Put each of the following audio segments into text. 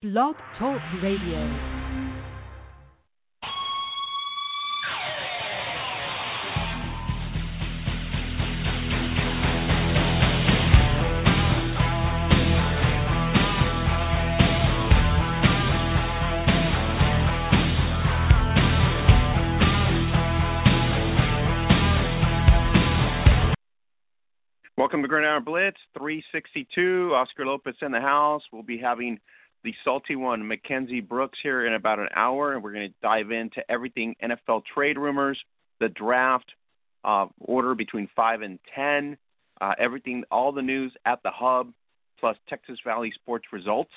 Blog Talk Radio. Welcome to Gridiron Blitz 362. Oscar Lopez in the house. We'll be having the salty one, Mackenzie Brooks, here in about an hour, and we're going to dive into everything NFL trade rumors, the draft, uh, order between 5 and 10, uh, everything, all the news at the hub, plus Texas Valley sports results.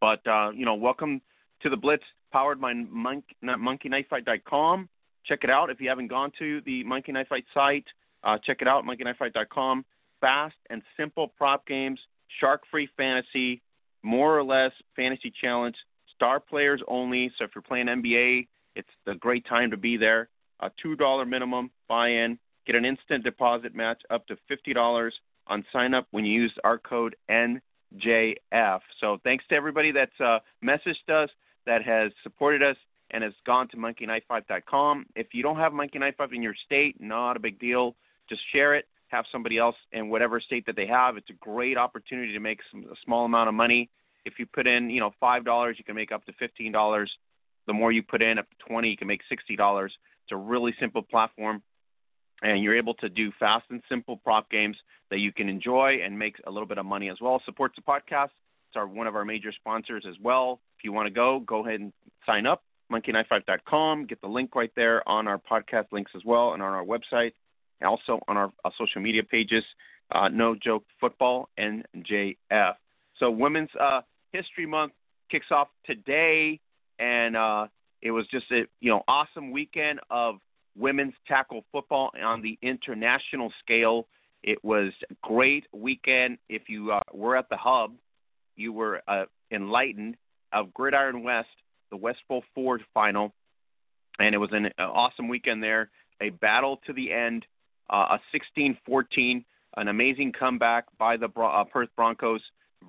But, uh, you know, welcome to the Blitz powered by Monkey, MonkeyKnifeFight.com. Check it out if you haven't gone to the Monkey Knife Fight site. Uh, check it out, monkeyknifefight.com. Fast and simple prop games, shark-free fantasy, more or less fantasy challenge, star players only. So if you're playing NBA, it's a great time to be there. A $2 minimum buy-in. Get an instant deposit match up to $50 on sign up when you use our code NJF. So thanks to everybody that's uh, messaged us, that has supported us, and has gone to monkeyknifefight.com. If you don't have Monkey Knife Fight in your state, not a big deal just share it. Have somebody else in whatever state that they have. It's a great opportunity to make some, a small amount of money. If you put in, you know, five dollars, you can make up to fifteen dollars. The more you put in, up to twenty, you can make sixty dollars. It's a really simple platform, and you're able to do fast and simple prop games that you can enjoy and make a little bit of money as well. Supports the podcast. It's our one of our major sponsors as well. If you want to go, go ahead and sign up. MonkeyKnifeFight.com. Get the link right there on our podcast links as well and on our website also on our, our social media pages. Uh, no Joke Football, NJF. So Women's uh, History Month kicks off today, and uh, it was just a you know awesome weekend of women's tackle football on the international scale. It was a great weekend. If you uh, were at the hub, you were uh, enlightened of Gridiron West, the West Bowl Four final, and it was an awesome weekend there. A battle to the end uh, a 16-14, an amazing comeback by the uh, Perth Broncos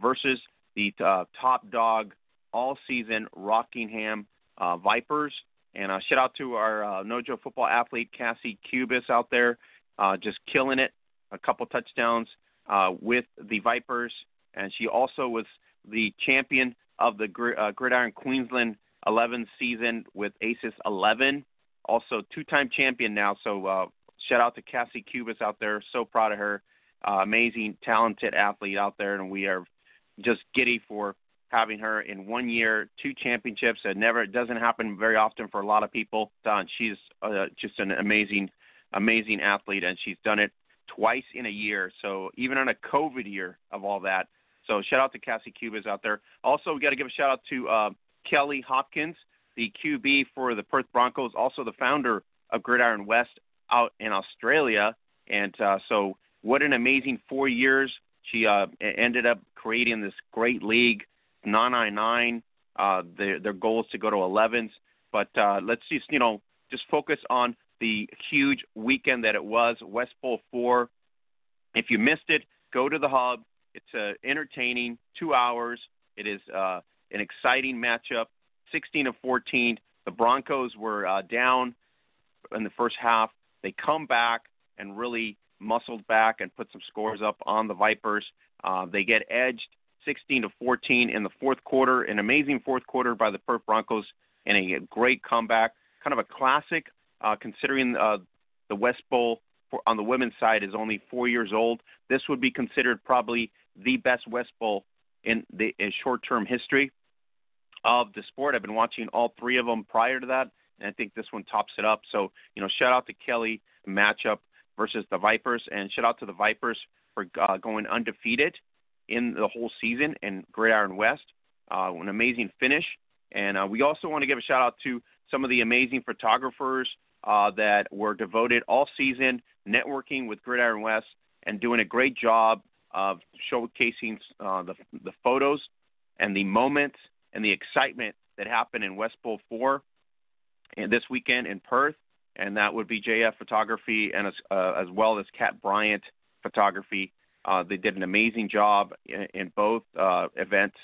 versus the uh, top dog all season Rockingham uh, Vipers. And uh, shout out to our uh, Nojo football athlete Cassie Cubis out there, uh, just killing it. A couple touchdowns uh, with the Vipers, and she also was the champion of the Gr- uh, Gridiron Queensland 11 season with Aces 11. Also two-time champion now, so uh, shout out to Cassie Cubis out there. So proud of her. Uh, amazing, talented athlete out there, and we are just giddy for having her in one year, two championships. It never it doesn't happen very often for a lot of people. Uh, she's uh, just an amazing, amazing athlete, and she's done it twice in a year. So even on a COVID year of all that. So shout out to Cassie Cubas out there. Also, we got to give a shout out to uh, Kelly Hopkins, the QB for the Perth Broncos, also the founder of Gridiron West out in Australia. And uh, so, what an amazing four years. She uh, ended up creating this great league, 999. Uh, their, their goal is to go to 11s. But uh, let's just, you know, just focus on the huge weekend that it was, West Bowl 4. If you missed it, go to the hub. It's uh, entertaining, two hours. It is uh, an exciting matchup, 16 to 14. The Broncos were uh, down in the first half. They come back and really muscled back and put some scores up on the Vipers. Uh, they get edged 16 to 14 in the fourth quarter. An amazing fourth quarter by the Perth Broncos and a great comeback. Kind of a classic, uh, considering uh, the West Bowl for, on the women's side is only four years old. This would be considered probably the best West Bowl in the short-term history of the sport. I've been watching all three of them prior to that and I think this one tops it up. So, you know, shout out to Kelly matchup versus the Vipers, and shout out to the Vipers for uh, going undefeated in the whole season in Gridiron West. Uh, an amazing finish, and uh, we also want to give a shout out to some of the amazing photographers uh, that were devoted all season networking with Gridiron West and doing a great job of showcasing uh, the the photos and the moments and the excitement that happened in West Bowl Four and this weekend in Perth, and that would be JF Photography and as, uh, as well as Cat Bryant Photography. Uh, they did an amazing job in, in both uh, events,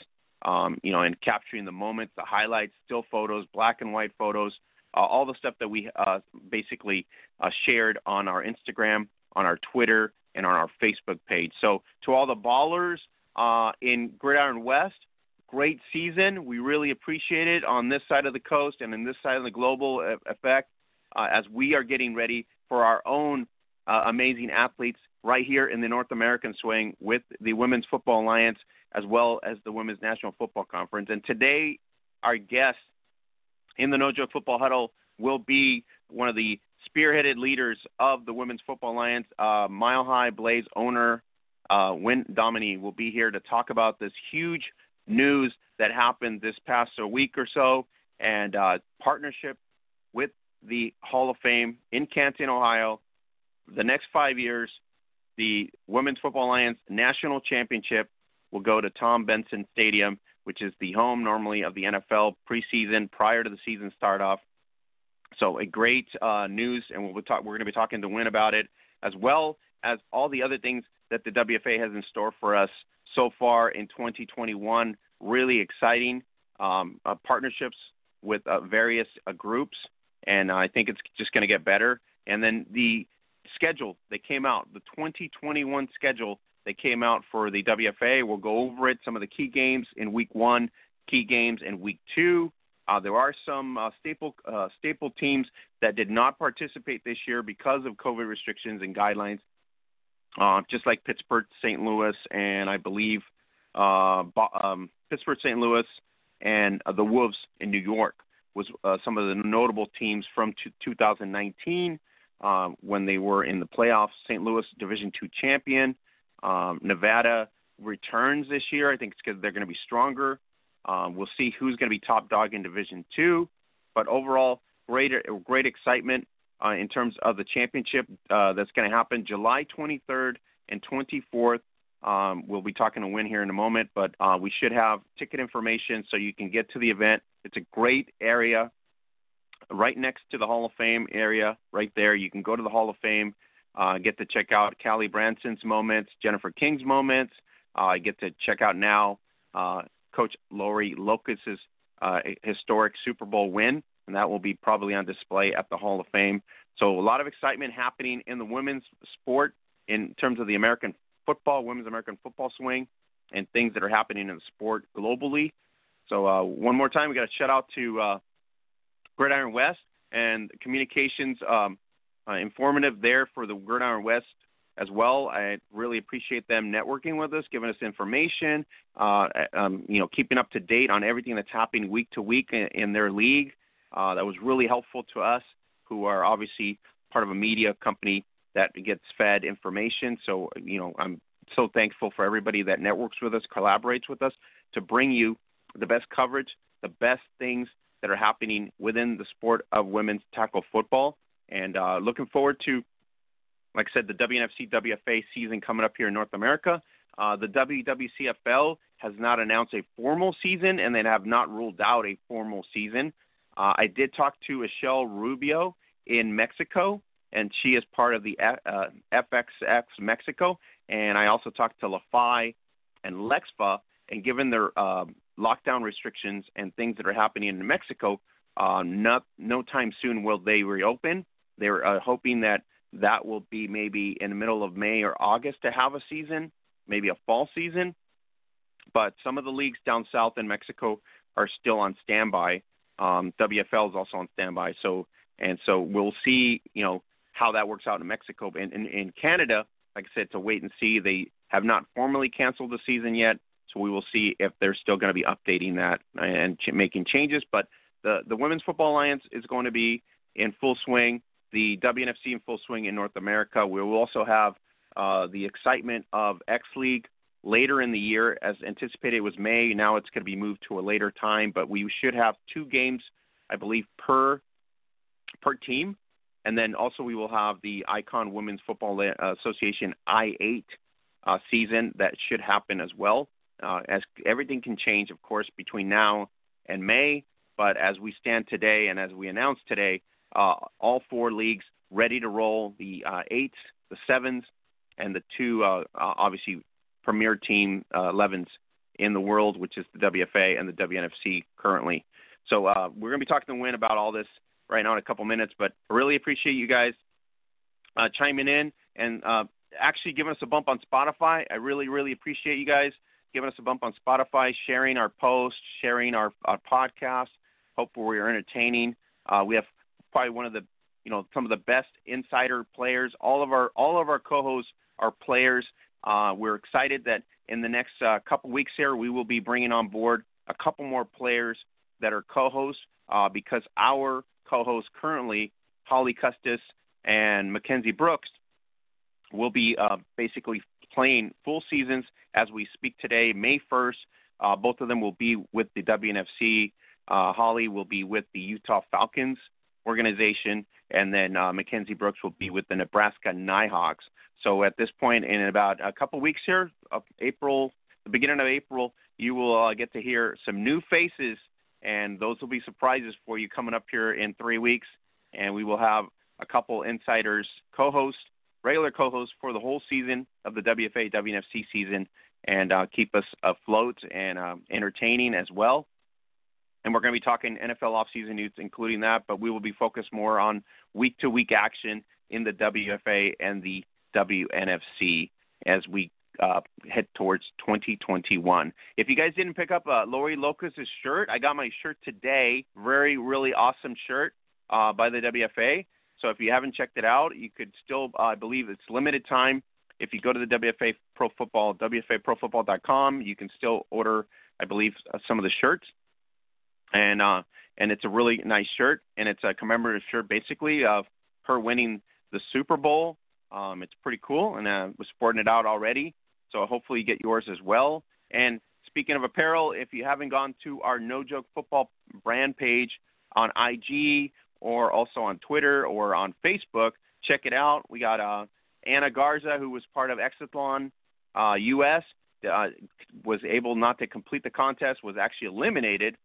um, you know, and capturing the moments, the highlights, still photos, black and white photos, uh, all the stuff that we uh, basically uh, shared on our Instagram, on our Twitter, and on our Facebook page. So to all the ballers in Gridiron West, great season. We really appreciate it on this side of the coast and in this side of the global effect uh, as we are getting ready for our own uh, amazing athletes right here in the North American swing with the Women's Football Alliance as well as the Women's National Football Conference. And today, our guest in the No Joke Football Huddle will be one of the spearheaded leaders of the Women's Football Alliance, uh, Mile High Blaze owner uh, Wyn will be here to talk about this huge news that happened this past week or so and uh, partnership with the Hall of Fame in Canton, Ohio. The next five years, the Women's Football Alliance National Championship will go to Tom Benson Stadium, which is the home normally of the NFL preseason prior to the season start off. So a great uh, news, and we'll talk, we're going to be talking to Wyn about it, as well as all the other things that the WFA has in store for us so far in 2021. Really exciting um, uh, partnerships with uh, various uh, groups, and I think it's just going to get better. And then the schedule that came out, the 2021 schedule that came out for the WFA. We'll go over it, some of the key games in week one, key games in week two. Uh, there are some uh, staple uh, staple teams that did not participate this year because of COVID restrictions and guidelines, uh, just like Pittsburgh, St. Louis, and I believe uh, um, Pittsburgh, St. Louis, and uh, the Wolves in New York was some of the notable teams from t- 2019 um, when they were in the playoffs. St. Louis Division two champion. Um, Nevada returns this year. I think it's because they're going to be stronger. Um, we'll see who's going to be top dog in Division Two, but overall, great great excitement uh, in terms of the championship uh, that's going to happen July 23rd and 24th. Um, we'll be talking to Wyn here in a moment, but uh, we should have ticket information so you can get to the event. It's a great area, right next to the Hall of Fame area, right there. You can go to the Hall of Fame uh, get to check out Callie Brownson's moments, Jennifer King's moments. Uh, get to check out now uh, Coach Lori Locust's uh, historic Super Bowl win, and that will be probably on display at the Hall of Fame. So a lot of excitement happening in the women's sport in terms of the American football, women's American football swing, and things that are happening in the sport globally. So uh, one more time, we got a shout out to uh, Gridiron West and communications um, uh, informative there for the Gridiron West as well. I really appreciate them networking with us, giving us information, uh, um, you know, keeping up to date on everything that's happening week to week in, in their league. Uh, that was really helpful to us, who are obviously part of a media company that gets fed information. So, you know, I'm so thankful for everybody that networks with us, collaborates with us to bring you the best coverage, the best things that are happening within the sport of women's tackle football. And uh, looking forward to, like I said, the WNFC WFA season coming up here in North America. Uh, the WWCFL has not announced a formal season, and they have not ruled out a formal season. Uh, I did talk to Michelle Rubio in Mexico, and she is part of the uh, FXX Mexico. And I also talked to LaFi and Lexfa, and given their uh, lockdown restrictions and things that are happening in Mexico, uh, not, no time soon will they reopen. They're uh, hoping that that will be maybe in the middle of May or August to have a season, maybe a fall season. But some of the leagues down south in Mexico are still on standby. Um, WFL is also on standby. So and so we'll see, you know, how that works out in Mexico. In, in, in Canada, like I said, to wait and see. They have not formally canceled the season yet, so we will see if they're still going to be updating that and ch- making changes. But the the Women's Football Alliance is going to be in full swing the WNFC in full swing in North America. We will also have uh, the excitement of X League later in the year. As anticipated, it was May. Now it's going to be moved to a later time, but we should have two games, I believe, per per team. And then also we will have the Icon Women's Football Association I8 uh, season that should happen as well. Uh, as everything can change, of course, between now and May. But as we stand today and as we announced today, uh, all four leagues ready to roll the uh, eights, the sevens, and the two uh, uh obviously premier team uh, 11s in the world, which is the WFA and the WNFC currently. So uh, we're going to be talking to Wyn about all this right now in a couple minutes, but I really appreciate you guys uh, chiming in and uh, actually giving us a bump on Spotify. I really, really appreciate you guys giving us a bump on Spotify, sharing our posts, sharing our, our podcast. We're entertaining. Uh, we have probably one of the, you know, some of the best insider players. All of our all of our co-hosts are players. Uh, we're excited that in the next uh, couple weeks here we will be bringing on board a couple more players that are co-hosts uh, because our co-hosts currently, Holly Custis and Mackenzie Brooks, will be uh, basically playing full seasons as we speak today, May 1st. Uh, both of them will be with the WNFC. Uh, Holly will be with the Utah Falconz organization, and then uh, Mackenzie Brooks will be with the Nebraska Nighthawks. So at this point, in about a couple weeks here, April, the beginning of April, you will uh, get to hear some new faces, and those will be surprises for you coming up here in three weeks. And we will have a couple insiders, co-hosts, regular co-hosts for the whole season of the WFA WNFC season, and uh, keep us afloat and uh, entertaining as well. And we're going to be talking NFL offseason news, including that, but we will be focused more on week-to-week action in the WFA and the WNFC as we uh, head towards 2021. If you guys didn't pick up uh, Lori Locust's shirt, I got my shirt today. Very, really awesome shirt uh, by the WFA. So if you haven't checked it out, you could still, uh, I believe it's limited time. If you go to the WFA Pro Football, WFAProFootball.com, you can still order, I believe, uh, some of the shirts. And uh, and it's a really nice shirt, and it's a commemorative shirt, basically of her winning the Super Bowl um, it's pretty cool, and uh, we're sporting it out already. So hopefully you get yours as well. And speaking of apparel, if you haven't gone to our No Joke Football brand page on IG or also on Twitter or on Facebook, check it out. We got uh, Anna Garza, who was part of Exathlon uh, US, uh, was able not to complete the contest, was actually eliminated.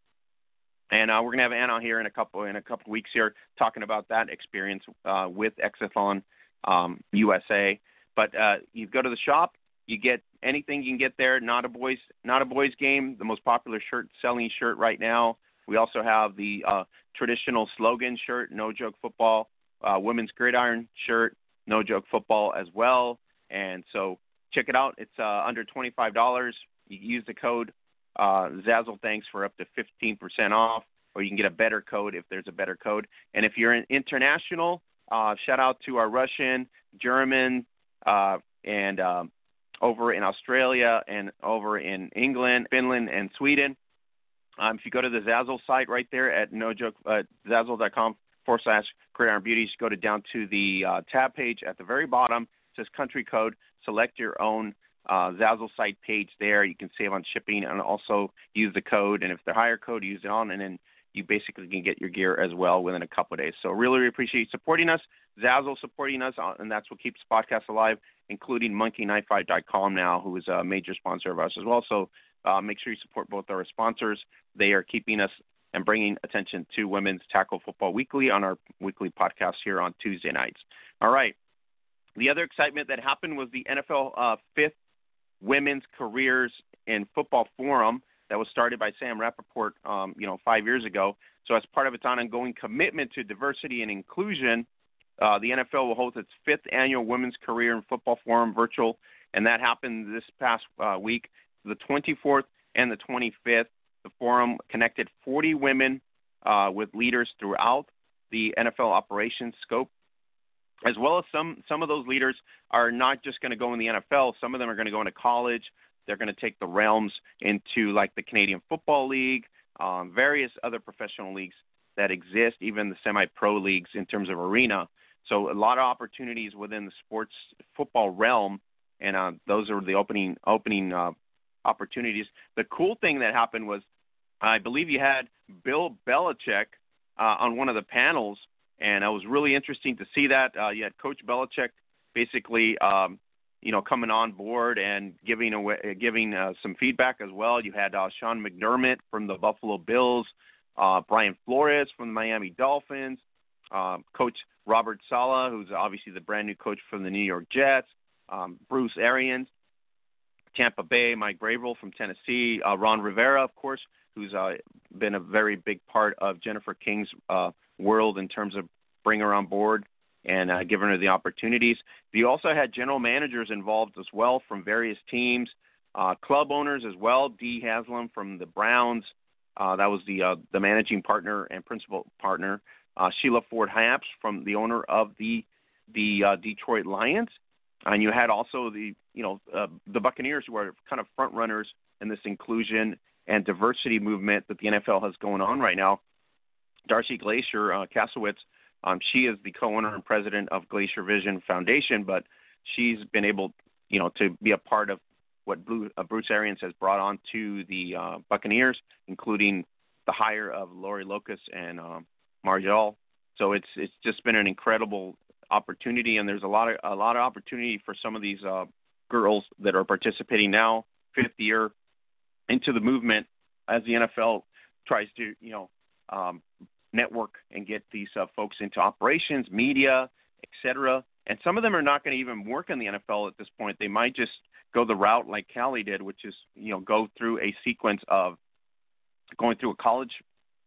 And uh, we're gonna have Anna here in a couple in a couple weeks here talking about that experience uh, with Exathlon um, USA. But uh, you go to the shop, you get anything you can get there. Not a boys, not a boys game. The most popular shirt selling shirt right now. We also have the uh, traditional slogan shirt, No Joke Football, uh, women's gridiron shirt, No Joke Football as well. And so check it out. It's uh, under twenty-five dollars. You use the code uh, Zazzle Thanks for up to fifteen percent off, or you can get a better code if there's a better code. And if you're an international, uh, shout out to our Russian, German, uh, and um, over in Australia and over in England, Finland, and Sweden. Um, if you go to the Zazzle site right there at no joke uh, zazzle.com forward slash gridiron beauties, go to down to the uh, tab page at the very bottom. It says country code. Select your own uh, Zazzle site page there. You can save on shipping and also use the code. And if the higher code, use it on, and then you basically can get your gear as well within a couple of days. So really, really appreciate you supporting us. Zazzle supporting us, uh, and that's what keeps podcast alive, including MonkeyKnifeFight.com now, who is a major sponsor of us as well. So uh, make sure you support both our sponsors. They are keeping us and bringing attention to Women's Tackle Football Weekly on our weekly podcast here on Tuesday nights. All right. The other excitement that happened was the NFL uh, fifth Women's Careers in Football Forum that was started by Sam Rapoport, um, you know, five years ago. So as part of its ongoing commitment to diversity and inclusion, uh, the NFL will host its fifth annual Women's Career in Football Forum virtual, and that happened this past uh, week, the 24th and the 25th. The forum connected 40 women uh, with leaders throughout the NFL operations scope, as well as some some of those leaders are not just going to go in the NFL. Some of them are going to go into college. They're going to take the realms into like the Canadian Football League, um, various other professional leagues that exist, even the semi-pro leagues in terms of arena. So a lot of opportunities within the sports football realm, and uh, those are the opening opening uh, opportunities. The cool thing that happened was, I believe you had Bill Belichick uh, on one of the panels, and it was really interesting to see that. Uh, you had Coach Belichick basically um, you know, coming on board and giving away, giving uh, some feedback as well. You had uh, Sean McDermott from the Buffalo Bills, uh, Brian Flores from the Miami Dolphins, um, Coach Robert Saleh, who's obviously the brand new coach from the New York Jets, um, Bruce Arians Tampa Bay, Mike Vrabel from Tennessee, uh, Ron Rivera, of course, who's uh, been a very big part of Jennifer King's uh, world in terms of bringing her on board and uh, giving her the opportunities. You also had general managers involved as well from various teams, uh, club owners as well. Dee Haslam from the Browns, uh, that was the uh, the managing partner and principal partner. Uh, Sheila Ford Hamps from the owner of the the uh, Detroit Lions, and you had also the you know the Buccaneers who are kind of front runners in this inclusion and diversity movement that the NFL has going on right now. Darcie Glazer uh, Kassewitz, um, she is the co-owner and president of Glazer Vision Foundation, but she's been able, you know, to be a part of what Blue, uh, Bruce Arians has brought on to the uh, Buccaneers, including the hire of Lori Locust and um, Marjol. So it's it's just been an incredible opportunity, and there's a lot of a lot of opportunity for some of these uh, girls that are participating now, fifth year into the movement as the NFL tries to you know um, network and get these uh, folks into operations, media, etc. And some of them are not going to even work in the NFL at this point. They might just go the route like Callie did, which is you know go through a sequence of going through a college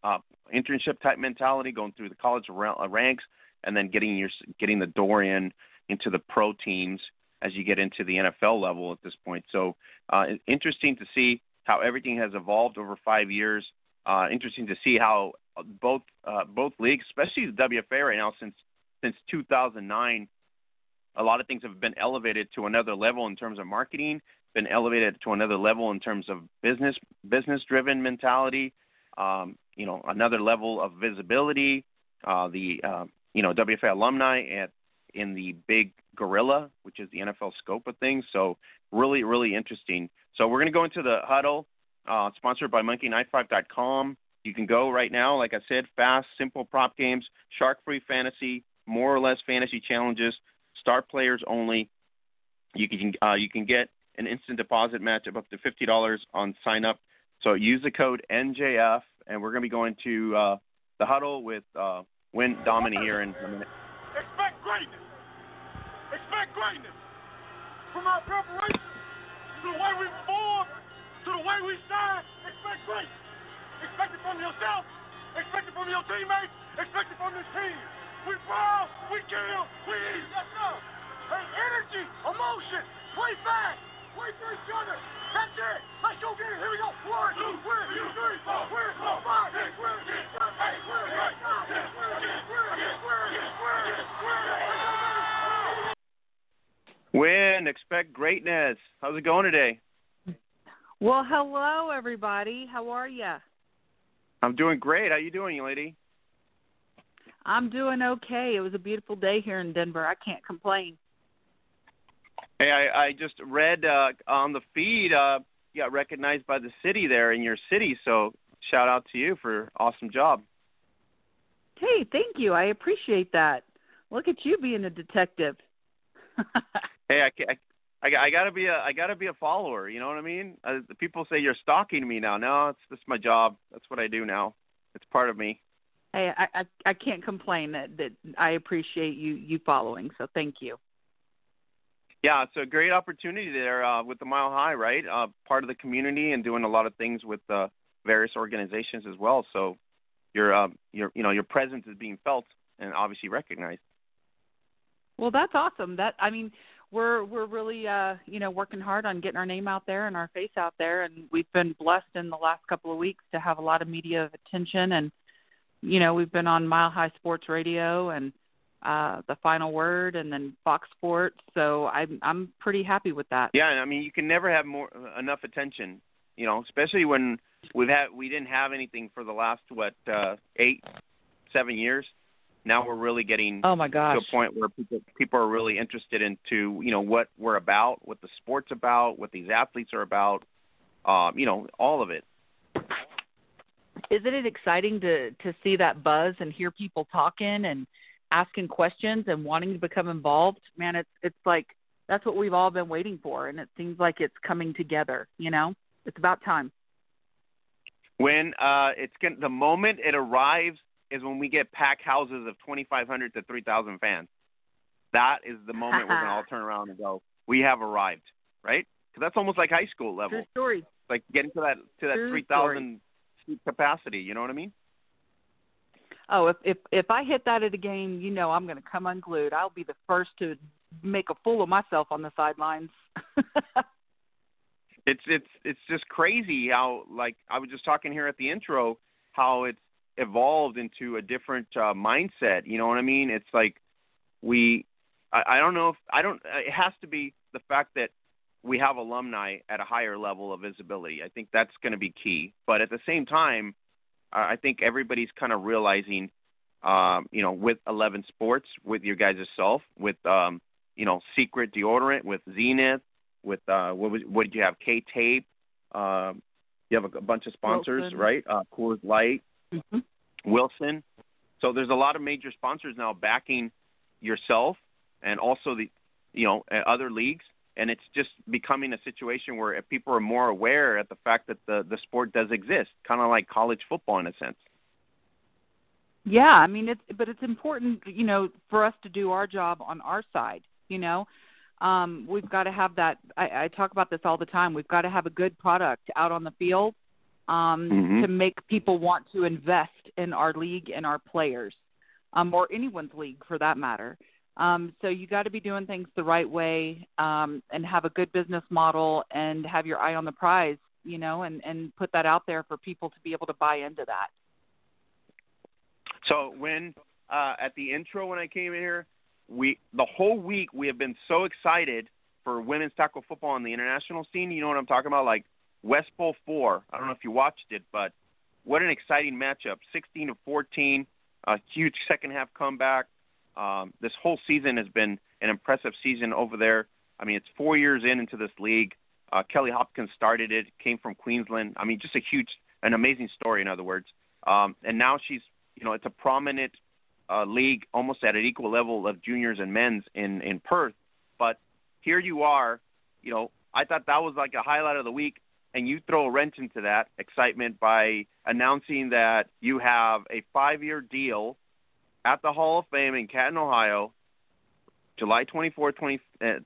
uh, internship type mentality, going through the college uh, ranks, and then getting your getting the door in into the pro teams as you get into the NFL level at this point. So uh, interesting to see how everything has evolved over five years. Uh, interesting to see how both uh, both leagues, especially the WFA right now, since since 2009, a lot of things have been elevated to another level in terms of marketing, been elevated to another level in terms of business business driven mentality. Um, you know, another level of visibility. Uh, the uh, you know WFA alumni at in the big gorilla, which is the NFL scope of things. So really, really interesting. So we're going to go into the huddle, uh, sponsored by MonkeyKnifeFight.com. You can go right now, like I said, fast, simple prop games, shark-free fantasy, more or less fantasy challenges, star players only. You can uh, you can get an instant deposit match of up to fifty dollars on sign up. So use the code NJF, and we're going to be going to uh, the huddle with uh, Wyn Dominy here in a minute. Expect greatness. Expect greatness from our preparation to the way we perform to the way we shine. Expect greatness. Expect it from yourself. Expect it from your teammates. Expect it from this team. We brawl, we kill, we eat. Let's go. Hey, energy, emotion, play fast, play for each other. That's it. Let's go get it. Here we go. One, two, three, three, four, four, five, six, seven, eight, nine, ten, Win, expect greatness. How's it going today? Well, hello everybody. How are you? I'm doing great. How are you doing, lady? I'm doing okay. It was a beautiful day here in Denver. I can't complain. Hey, I, I just read uh, on the feed uh, you got recognized by the city there in your city. So shout out to you for awesome job. Hey, thank you. I appreciate that. Look at you being a detective. hey, I, I I, I gotta be a I gotta be a follower. You know what I mean? Uh, people say you're stalking me now. No, it's just my job. That's what I do now. It's part of me. Hey, I I, I can't complain that that I appreciate you you following. So thank you. Yeah, it's a great opportunity there uh, with the Mile High, right? Uh, part of the community and doing a lot of things with uh, various organizations as well. So your uh, your you know your presence is being felt and obviously recognized. Well, that's awesome. That I mean, we're we're really uh you know working hard on getting our name out there and our face out there. And we've been blessed in the last couple of weeks to have a lot of media attention. And you know we've been on Mile High Sports Radio and uh the final word and then Fox Sports. So I'm I'm pretty happy with that. Yeah, I mean you can never have more enough attention, you know, especially when we've had we didn't have anything for the last what uh 8 7 years now we're really getting oh my gosh. to a point where people people are really interested into you know what we're about, what the sport's about, what these athletes are about, um, you know, all of it. Isn't it exciting to to see that buzz and hear people talking and asking questions and wanting to become involved? Man, it's it's like that's what we've all been waiting for, and it seems like it's coming together. You know, it's about time. When uh, it's gonna, the moment it arrives is when we get packed houses of 2,500 to 3,000 fans. That is the moment we're going to all turn around and go, we have arrived, right? because that's almost like high school level. True story. Like getting to that to that True three thousand seat capacity. You know what I mean? Oh, if if if I hit that at a game, you know I'm going to come unglued. I'll be the first to make a fool of myself on the sidelines. it's it's it's just crazy how like I was just talking here at the intro how it's evolved into a different uh, mindset. You know what I mean? It's like we I, I don't know if I don't it has to be the fact that we have alumni at a higher level of visibility. I think that's going to be key. But at the same time, I think everybody's kind of realizing, um, you know, with Eleven Sports, with your guys' self, with um, you know, Secret Deodorant, with Zenith, with uh, what was what did you have? K Tape. Um, you have a, a bunch of sponsors, Wilson. right? Uh, Coors Light, mm-hmm. Wilson. So there's a lot of major sponsors now backing yourself and also the, you know, other leagues. And it's just becoming a situation where people are more aware at the fact that the the sport does exist, kind of like college football in a sense. Yeah, I mean it's but it's important, you know, for us to do our job on our side, you know. Um we've got to have that I, I talk about this all the time. We've got to have a good product out on the field um Mhm. to make people want to invest in our league and our players. Um or anyone's league for that matter. Um so you got to be doing things the right way um and have a good business model and have your eye on the prize, you know, and and put that out there for people to be able to buy into that. So when uh, at the intro when I came in here, we the whole week we have been so excited for women's tackle football on the international scene. You know what I'm talking about? Like West Bowl four. I don't know if you watched it, but what an exciting matchup! 16 to 14, a huge second half comeback. Um, this whole season has been an impressive season over there. I mean, it's four years in into this league. Uh, Kelly Hopkins started it, came from Queensland. I mean, just a huge, an amazing story, in other words. Um, and now she's, you know, it's a prominent uh, league, almost at an equal level of juniors and men's in in Perth. But here you are, you know, I thought that was like a highlight of the week, and you throw a wrench into that excitement by announcing that you have a five-year deal at the Hall of Fame in Canton, Ohio, July 24th, 20, uh,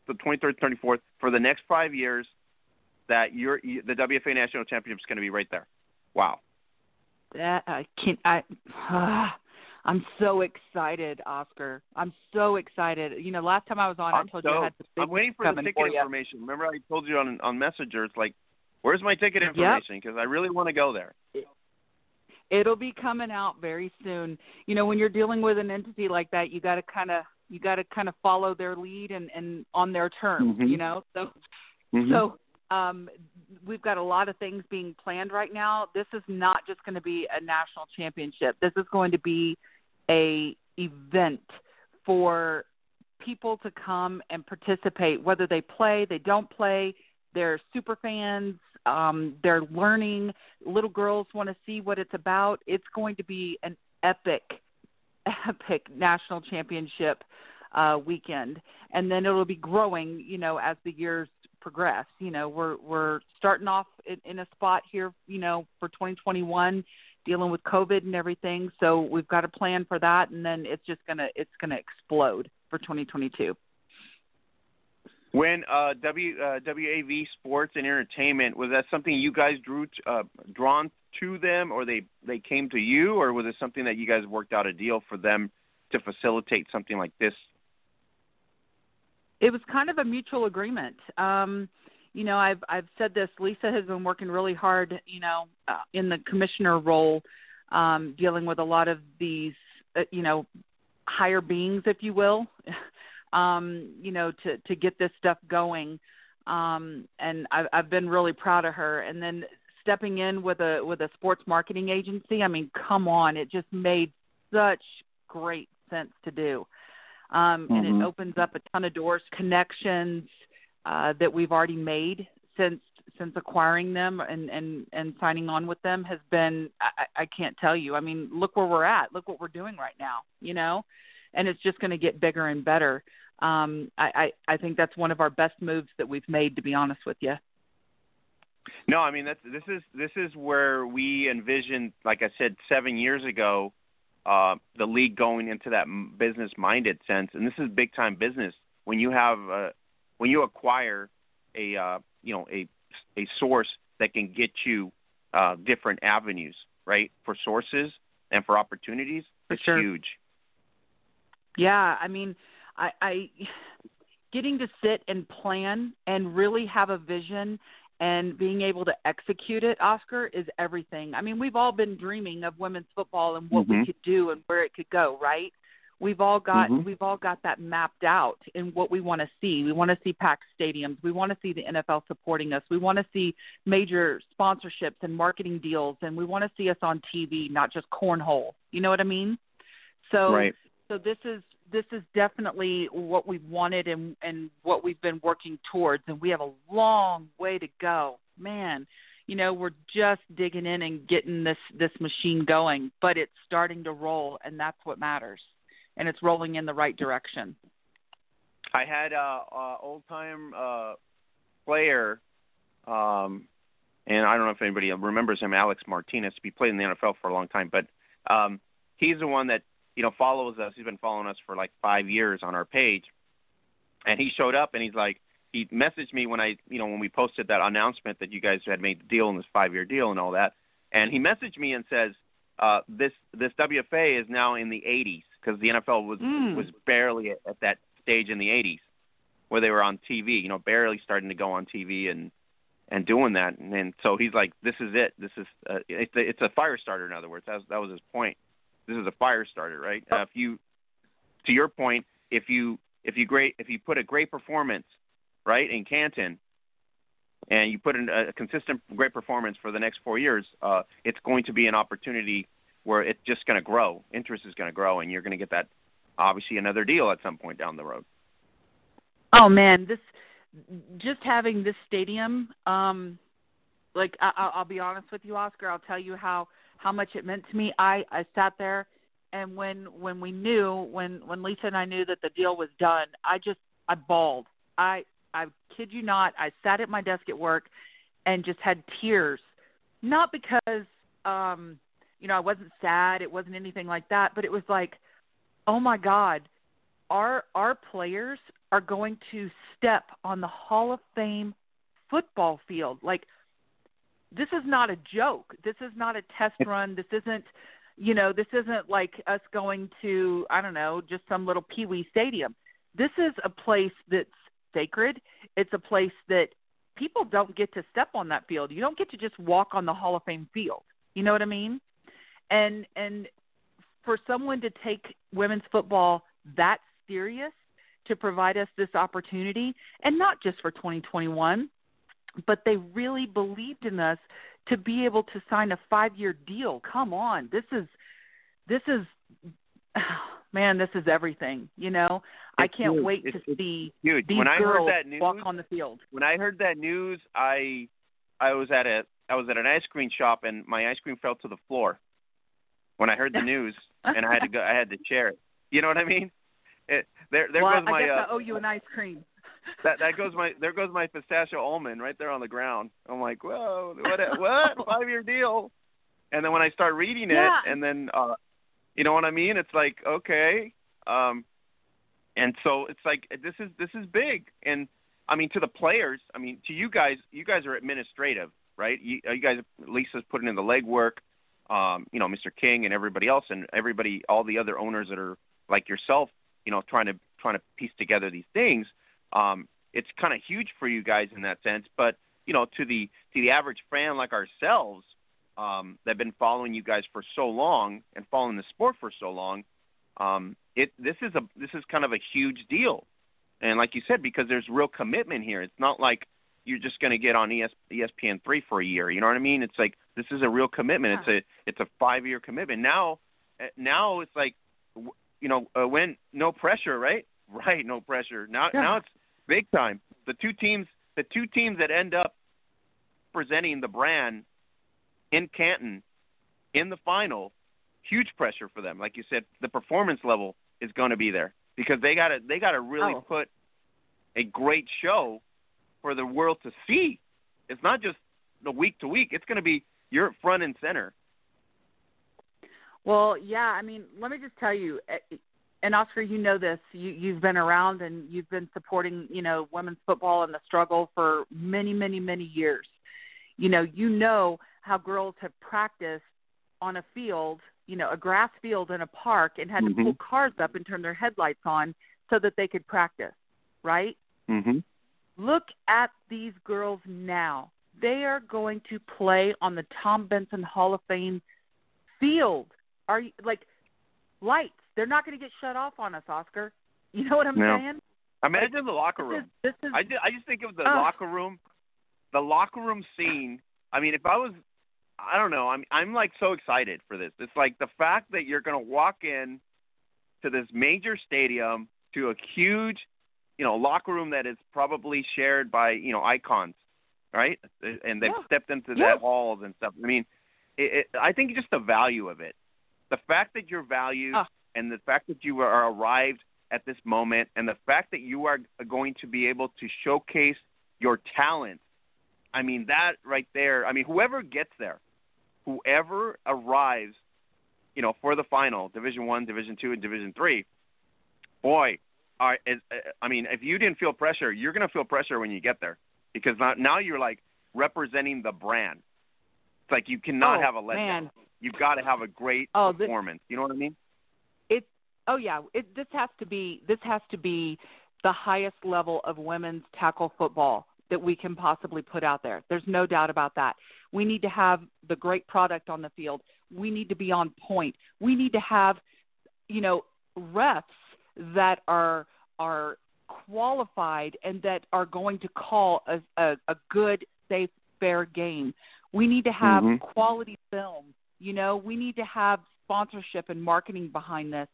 the 23rd, 24th, for the next five years. That you're you, the WFA National Championship is going to be right there. Wow. that I can't I I'm so excited, Oscar. I'm so excited. You know, last time I was on I'm I told you I had the I'm waiting for the ticket for information. Remember, I told you on on Messenger. It's like, where's my ticket information? Because I really want to go there. It'll be coming out very soon. You know, when you're dealing with an entity like that, you got to kind of you got to kind of follow their lead and and on their terms, Mhm. you know. So Mhm. So um, we've got a lot of things being planned right now. This is not just going to be a national championship. This is going to be a event for people to come and participate, whether they play, they don't play, they're super fans, um, they're learning. Little girls want to see what it's about. It's going to be an epic, epic national championship uh, weekend, and then it'll be growing, you know, as the years progress. You know, we're we're starting off in, in a spot here, you know, for 2021, dealing with COVID and everything. So we've got a plan for that, and then it's just gonna it's gonna explode for 2022. When uh, W uh, WAV Sports and Entertainment was that something you guys drew t- uh, drawn to them, or they they came to you, or was it something that you guys worked out a deal for them to facilitate something like this? it was kind of a mutual agreement. Um, you know, I've I've said this. Lisa has been working really hard. You know, uh, in the commissioner role, um, dealing with a lot of these, uh, you know, higher beings, if you will. um, you know, to to get this stuff going. Um, and I've I've been really proud of her. And then stepping in with a with a sports marketing agency. I mean, come on, it just made such great sense to do um, and Mhm. it opens up a ton of doors, connections uh, that we've already made since since acquiring them and and and signing on with them has been I, I can't tell you. I mean, look where we're at. Look what we're doing right now. You know, and it's just going to get bigger and better. Um, I, I I think that's one of our best moves that we've made, to be honest with you. No, I mean that's this is this is where we envisioned, like I said, seven years ago, uh, the league going into that business minded sense, and this is big time business. When you have uh, when you acquire a uh, you know a a source that can get you uh, different avenues, right, for sources and for opportunities. For it's sure. huge. Yeah, I mean, I, I getting to sit and plan and really have a vision and being able to execute it, Oscar, is everything. I mean, we've all been dreaming of women's football and what Mhm. we could do and where it could go, right? We've all got Mhm. we've all got that mapped out in what we want to see. We want to see packed stadiums. We want to see the NFL supporting us. We want to see major sponsorships and marketing deals, and we want to see us on TV, not just cornhole. You know what I mean? So Right. So this is this is definitely what we've wanted and and what we've been working towards and we have a long way to go man you know we're just digging in and getting this this machine going but it's starting to roll and that's what matters and it's rolling in the right direction I had a, a old time uh, player, um, and I don't know if anybody remembers him, Alex Martinez. He played in the NFL for a long time, but um, he's the one that you know follows us. He's been following us for like five years on our page, and he showed up and he's like, he messaged me when I, you know, when we posted that announcement that you guys had made the deal in this five year deal and all that, and he messaged me and says, uh, this this WFA is now in the 80s because the NFL was Mm. was barely at, at that stage in the 80s where they were on TV, you know, barely starting to go on TV and and doing that. And, and so he's like, this is it. This is uh, it's a, it's a fire starter. In other words, that was, that was his point. This is a fire starter, right? Uh, if you, to your point, if you if you great if you put a great performance, right, in Canton, and you put in a, consistent great performance for the next four years, uh, it's going to be an opportunity where it's just going to grow. Interest is going to grow, and you're going to get that obviously another deal at some point down the road. oh man this just having this stadium um like I, I'll, I'll be honest with you oscar i'll tell you how how much it meant to me. I i sat there and when when we knew when when lisa and i knew that the deal was done i just i bawled. I i kid you not i sat at my desk at work and just had tears. Not because um you know i wasn't sad it wasn't anything like that but it was like oh my god our our players are going to step on the hall of fame football field. Like this is not a joke. This is not a test run. This isn't you know this isn't like us going to i don't know just some little pee wee stadium. This is a place that's sacred. It's a place that people don't get to step on that field. You don't get to just walk on the hall of fame field. You know what i mean? And and for someone to take women's football that serious to provide us this opportunity and not just for 2021 but they really believed in us to be able to sign a 5-year deal come on this is this is man this is everything you know i can't huge. wait It's- to it's see Huge. these when I girls heard that news, walk on the field when I heard that news, I I was at a I was at an ice cream shop and my ice cream fell to the floor when I heard the news and I had to go I had to share it. You know what I mean? It, there there well, goes my I guess uh, I owe you an ice cream. That that goes my there goes my pistachio almond right there on the ground. I'm like, whoa, what a- what five year deal? And then when I start reading it, Yeah. and then uh, you know what I mean? It's like okay, um, and so it's like this is this is big, and I mean to the players, I mean to you guys, you guys are administrative, right? You, you guys, Lisa's putting in the legwork, um, you know, Mr. King and everybody else, and everybody, all the other owners that are like yourself, you know, trying to trying to piece together these things. Um, it's kind of huge for you guys in that sense, but you know, to the to the average fan like ourselves, um, that have been following you guys for so long and following the sport for so long, um, it this is a this is kind of a huge deal, and like you said, because there's real commitment here. It's not like you're just going to get on ES, ESPN three for a year. You know what I mean? It's like this is a real commitment. It's a it's a five year commitment. Now, uh, now it's like, you know, uh, when no pressure, right? Right, no pressure. Now Yeah. now it's big time. The two teams the two teams that end up presenting the brand in Canton in the final, huge pressure for them. Like you said, the performance level is going to be there because they got to they got to really Oh. put a great show for the world to see. It's not just the week to week. It's going to be you're front and center. Well, yeah, I mean, let me just tell you, eh, and Oscar, you know this. You you've been around and you've been supporting, you know, women's football and the struggle for many, many, many years. You know, you know how girls have practiced on a field, you know, a grass field in a park and had Mhm. to pull cars up and turn their headlights on so that they could practice, right? Mhm. Look at these girls now. They are going to play on the Tom Benson Hall of Fame field. Are you like lights? They're not going to get shut off on us, Oscar. You know what I'm No. saying? Imagine the locker This is, room. this is I just, I just think of the Ugh. locker room, the locker room scene. I mean, if I was, I don't know. I'm I'm like so excited for this. It's like the fact that you're going to walk in to this major stadium to a huge, you know, locker room that is probably shared by you know icons, right? And they've Yeah. stepped into Yeah. that halls and stuff. I mean, it, it, I think just the value of it, the fact that you're valued, Ah. And the fact that you are arrived at this moment, and the fact that you are going to be able to showcase your talent. I mean, that right there. I mean, whoever gets there, whoever arrives, you know, for the final, Division One, Division Two, and Division Three. Boy, all right, is, uh, I mean, if you didn't feel pressure, you're going to feel pressure when you get there because now, now you're like representing the brand. It's like you cannot Oh, have a letdown. man. You've got to have a great Oh, this- performance. You know what I mean? Oh yeah. It this has to be this has to be the highest level of women's tackle football that we can possibly put out there. There's no doubt about that. We need to have the great product on the field. We need to be on point. We need to have you know refs that are are qualified and that are going to call a a, a good safe fair game. We need to have Mhm. quality film. You know we need to have sponsorship and marketing behind this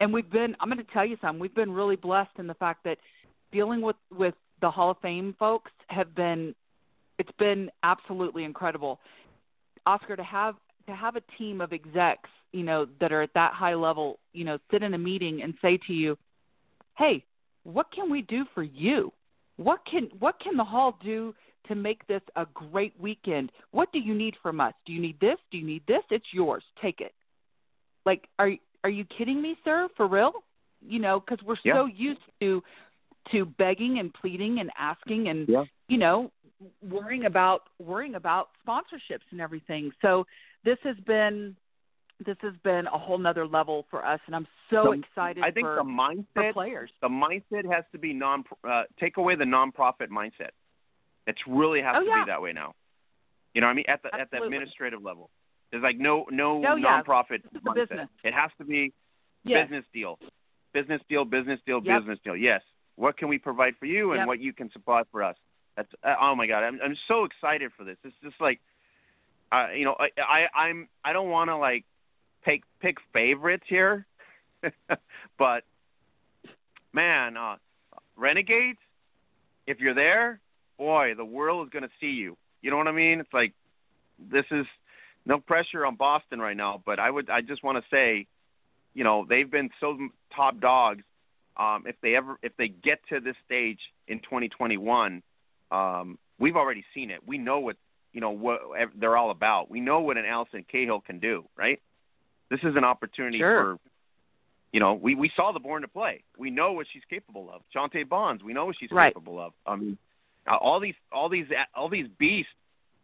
and we've been i'm going to tell you something we've been really blessed in the fact that dealing with with the hall of fame folks have been it's been absolutely incredible. Oscar to have to have a team of execs you know that are at that high level you know sit in a meeting and say to you hey what can we do for you? What can what can the hall do to make this a great weekend? What do you need from us? Do you need this? Do you need this? It's yours. Take it. Like are are you kidding me sir for real you know because we're Yeah. so used to to begging and pleading and asking and Yeah. you know worrying about worrying about sponsorships and everything so this has been this has been a whole nother level for us and i'm so The- excited I think for, the mindset players the mindset has to be non uh, take away the nonprofit mindset. It really has Oh, to yeah. be that way now. You know what I mean? At the at the administrative level. There's like no no Oh, yeah. nonprofit This a business. It has to be yes business deal. Business deal, business deal, Yep. business deal. Yes. What can we provide for you and Yep. what you can supply for us? That's uh, oh my god. I'm I'm so excited for this. It's just like uh, you know, I, I I'm I don't want to like pick pick favorites here. but man, uh Renegades, if you're there, boy, the world is going to see you. You know what I mean? It's like this is no pressure on Boston right now, but I would I just want to say, you know, they've been so top dogs. Um, if they ever if they get to this stage in 2021, um, we've already seen it. We know what you know what they're all about. We know what an Allison Cahill can do, right? This is an opportunity Sure. for you know, we we saw the born to play. We know what she's capable of. Chante Bonds, we know what she's Right. capable of. I mean, uh, all these all these all these beasts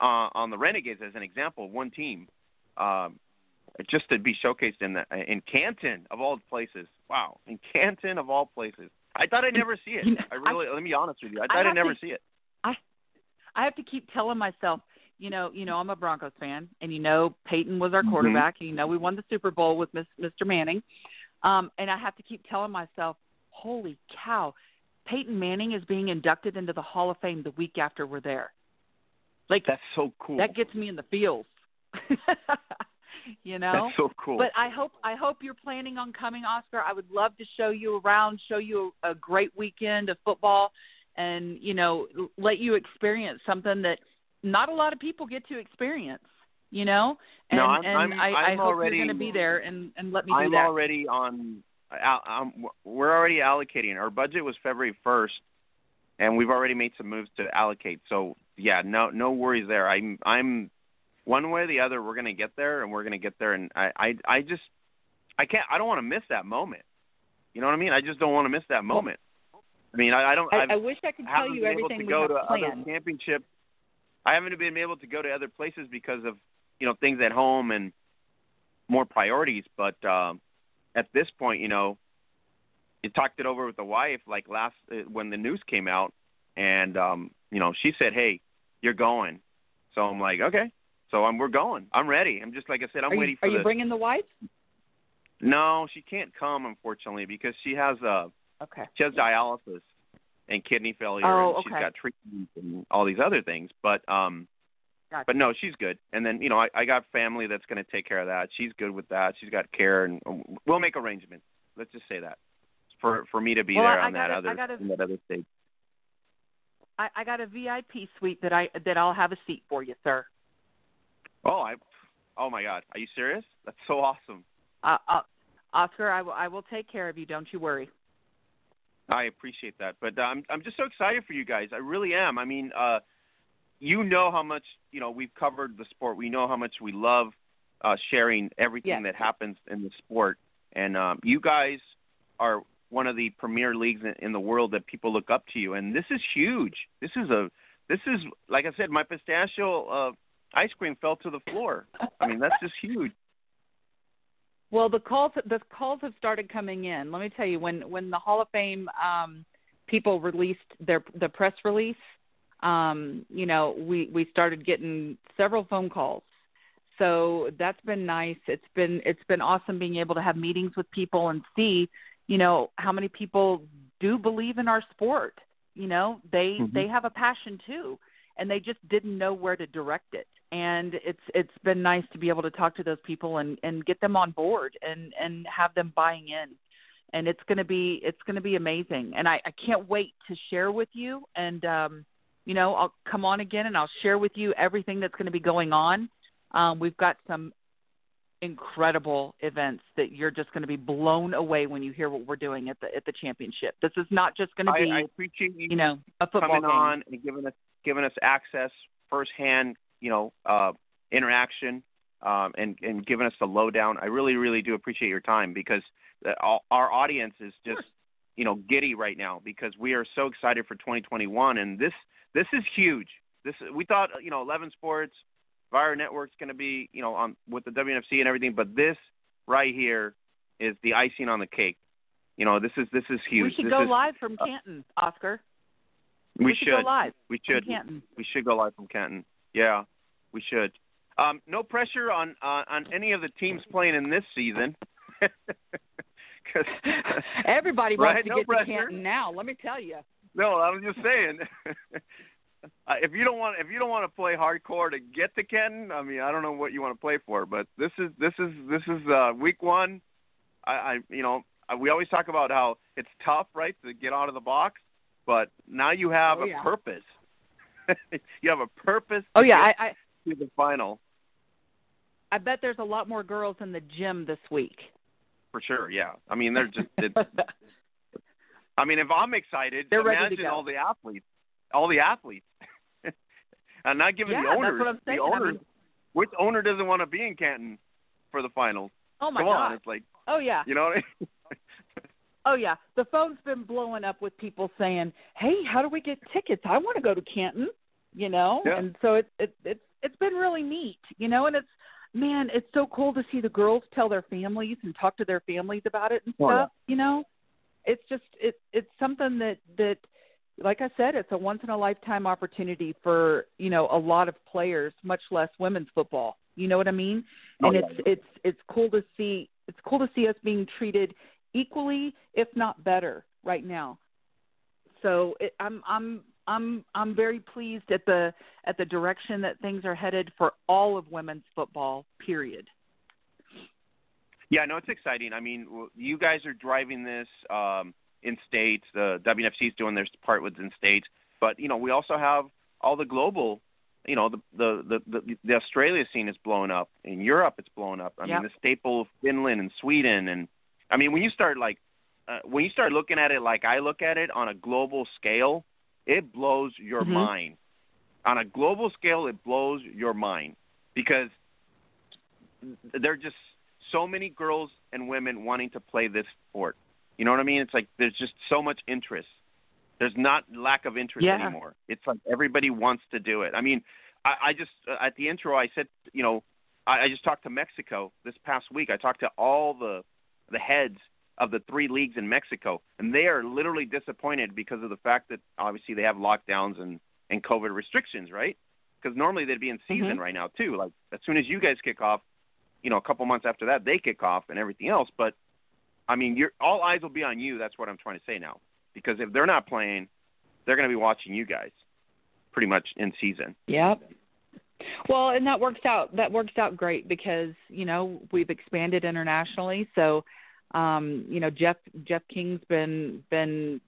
uh, on the Renegades, as an example, one team, um, just to be showcased in the in Canton of all places. Wow, in Canton of all places. I thought I'd never see it. I really. let me be honest with you. I I thought I'd never to- see it. I I have to keep telling myself, you know, you know, I'm a Broncos fan, and you know, Peyton was our Mhm. quarterback, and you know, we won the Super Bowl with Miss, Mr. Manning, um, and I have to keep telling myself, holy cow, Peyton Manning is being inducted into the Hall of Fame the week after we're there. Like That's so cool. that gets me in the feels. you know. That's so cool. But I hope I hope you're planning on coming, Oscar. I would love to show you around, show you a, a great weekend of football, and you know, let you experience something that not a lot of people get to experience. You know, and No, I'm- and I'm- I, I I'm hope already- you're going to be there and and let me do I'm that. already on. Um, we're already allocating. Our budget was February first, and we've already made some moves to allocate. So yeah, no no worries there. I'm I'm one way or the other. We're gonna get there, and we're gonna get there. And I I I just I can't. I don't want to miss that moment. You know what I mean? I just don't want to miss that moment. I mean, I, I don't. I, I've, wish I could tell you been able everything to we go have to other planned. championship. I haven't been able to go to other places because of you know things at home and more priorities. But um, at this point, you know, you talked it over with the wife like last uh, when the news came out, and um, you know she said, "Hey, you're going." So I'm like, okay. So I'm we're going. I'm ready. I'm just like I said. I'm are waiting you, for are you bringing the wife? no, she can't come unfortunately because she has a Okay. she has dialysis and kidney failure Oh, and she's got treatment and all these other things. But um Gotcha. but no, she's good. And then, you know, I, I got family that's gonna take care of that. She's good with that. She's got care and um, we'll make arrangements. Let's just say that. For for me to be Well, there on that gotta- I other gotta- in that other stage. I, I got a VIP suite that I that I'll have a seat for you, sir. Oh I oh my god. Are you serious? That's so awesome. Uh, uh, Oscar, I will I will take care of you. Don't you worry. I appreciate that, but uh, I'm I'm just so excited for you guys. I really am. I mean, uh, you know how much you know we've covered the sport. We know how much we love uh, sharing everything Yes. that happens in the sport, and um, you guys are one of the premier leagues in, the world that people look up to you, and this is huge. This is a this is like I said, my pistachio uh, ice cream fell to the floor. I mean, that's just huge. Well, the calls the calls have started coming in. Let me tell you, when when the Hall of Fame um, people released their the press release, um, you know, we we started getting several phone calls. So that's been nice. It's been it's been awesome being able to have meetings with people and see, you know, how many people do believe in our sport. You know, they Mhm. they have a passion too, and they just didn't know where to direct it. And it's it's been nice to be able to talk to those people and and get them on board and and have them buying in. And it's going to be it's going to be amazing. And i i can't wait to share with you. And um you know i'll come on again and i'll share with you everything that's going to be going on. Um we've got some incredible events that you're just going to be blown away when you hear what we're doing at the at the championship this is not just going to be I, I appreciate you you know a football coming game on and giving us giving us access firsthand, you know, uh, interaction um, and and giving us the lowdown. I really, really do appreciate your time because the, all, our audience is just you know giddy right now because we are so excited for 2021 and this this is huge. This we thought you know 11 Sports, Vyre Network's going to be you know on with the WNFC and everything, but this right here is the icing on the cake. You know, this is this is huge. we should This go is- live from canton oscar We, should go live We from should. canton We should go live from Canton. Yeah, we should. Um, no pressure on uh, on any of the teams playing in this season. Cause, Everybody Right, wants to no get pressure. to Canton now. Let me tell you. no, I was just saying. uh, if you don't want if you don't want to play hardcore to get to Canton, I mean, I don't know what you want to play for, but this is this is this is uh, week one. I, I you know uh, we always talk about how it's tough, right, to get out of the box, but now you have Oh, a yeah. purpose. you have a purpose. Oh to yeah, get I, I to the final. I bet there's a lot more girls in the gym this week. For sure, yeah. I mean, they're just. It, I mean, if I'm excited, They're imagine all the athletes, all the athletes. I'm not giving Yeah, the that's owners. what I'm saying. The I mean- which owner doesn't want to be in Canton for the finals? oh my Come god. on, it's like Oh yeah. you know. What I mean? Oh yeah. The phone's been blowing up with people saying, "Hey, how do we get tickets? I want to go to Canton." You know, Yeah. and so it's it, it's it's been really neat. You know, and it's man, it's so cool to see the girls tell their families and talk to their families about it and stuff. You know, it's just it it's something that that like I said, it's a once in a lifetime opportunity for you know a lot of players, much less women's football. You know what I mean? Oh, and yeah. it's it's it's cool to see it's cool to see us being treated equally, if not better, right now. So it, I'm I'm I'm I'm very pleased at the at the direction that things are headed for all of women's football. Period. Yeah, no, it's exciting. I mean, you guys are driving this um, in states. The WNFC is doing their part with in states, but you know, we also have all the global. You know, the the the the, the Australia scene is blowing up. In Europe, it's blowing up. I Yep. mean, the staple of Finland and Sweden, and I mean, when you start like uh, when you start looking at it like I look at it on a global scale, it blows your Mhm. mind. On a global scale, it blows your mind because there are just so many girls and women wanting to play this sport. You know what I mean? It's like there's just so much interest. There's not lack of interest Yeah. anymore. It's like everybody wants to do it. I mean, I, I just uh, at the intro I said, you know, I, I just talked to Mexico this past week. I talked to all the the heads of the three leagues in Mexico, and they are literally disappointed because of the fact that obviously they have lockdowns and and COVID restrictions, right? Because normally they'd be in season Mhm. right now too. Like as soon as you guys kick off, you know, a couple months after that they kick off and everything else. But I mean, you're all eyes will be on you. That's what I'm trying to say now. Because if they're not playing, they're going to be watching you guys, pretty much in season. Yep. Well, and that works out. That works out great because you know we've expanded internationally. So, um, you know, Jeff Jeff King's been been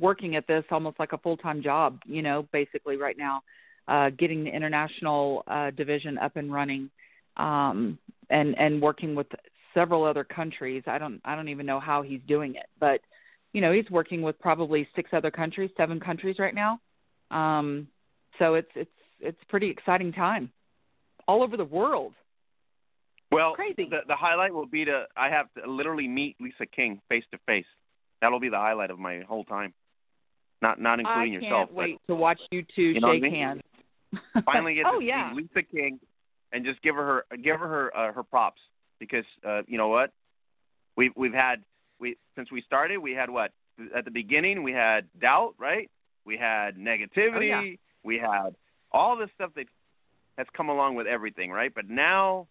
working at this almost like a full time job. You know, basically right now, uh, getting the international uh, division up and running, um, and and working with several other countries. I don't I don't even know how he's doing it, but you know he's working with probably six other countries, seven countries right now. Um, so it's it's it's pretty exciting time all over the world. Well, Crazy. The, the highlight will be to I have to literally meet Lisa King face to face. That'll be the highlight of my whole time. Not not including I can't yourself. but- wait to watch you two You know what I shake mean? hands. finally get oh to yeah. see Lisa King and just give her her give her her, uh, her props because uh, you know what? We've we've had we since we started we had what? At the beginning we had doubt right? We had negativity. Oh, yeah. we had all this stuff that has come along with everything right? But now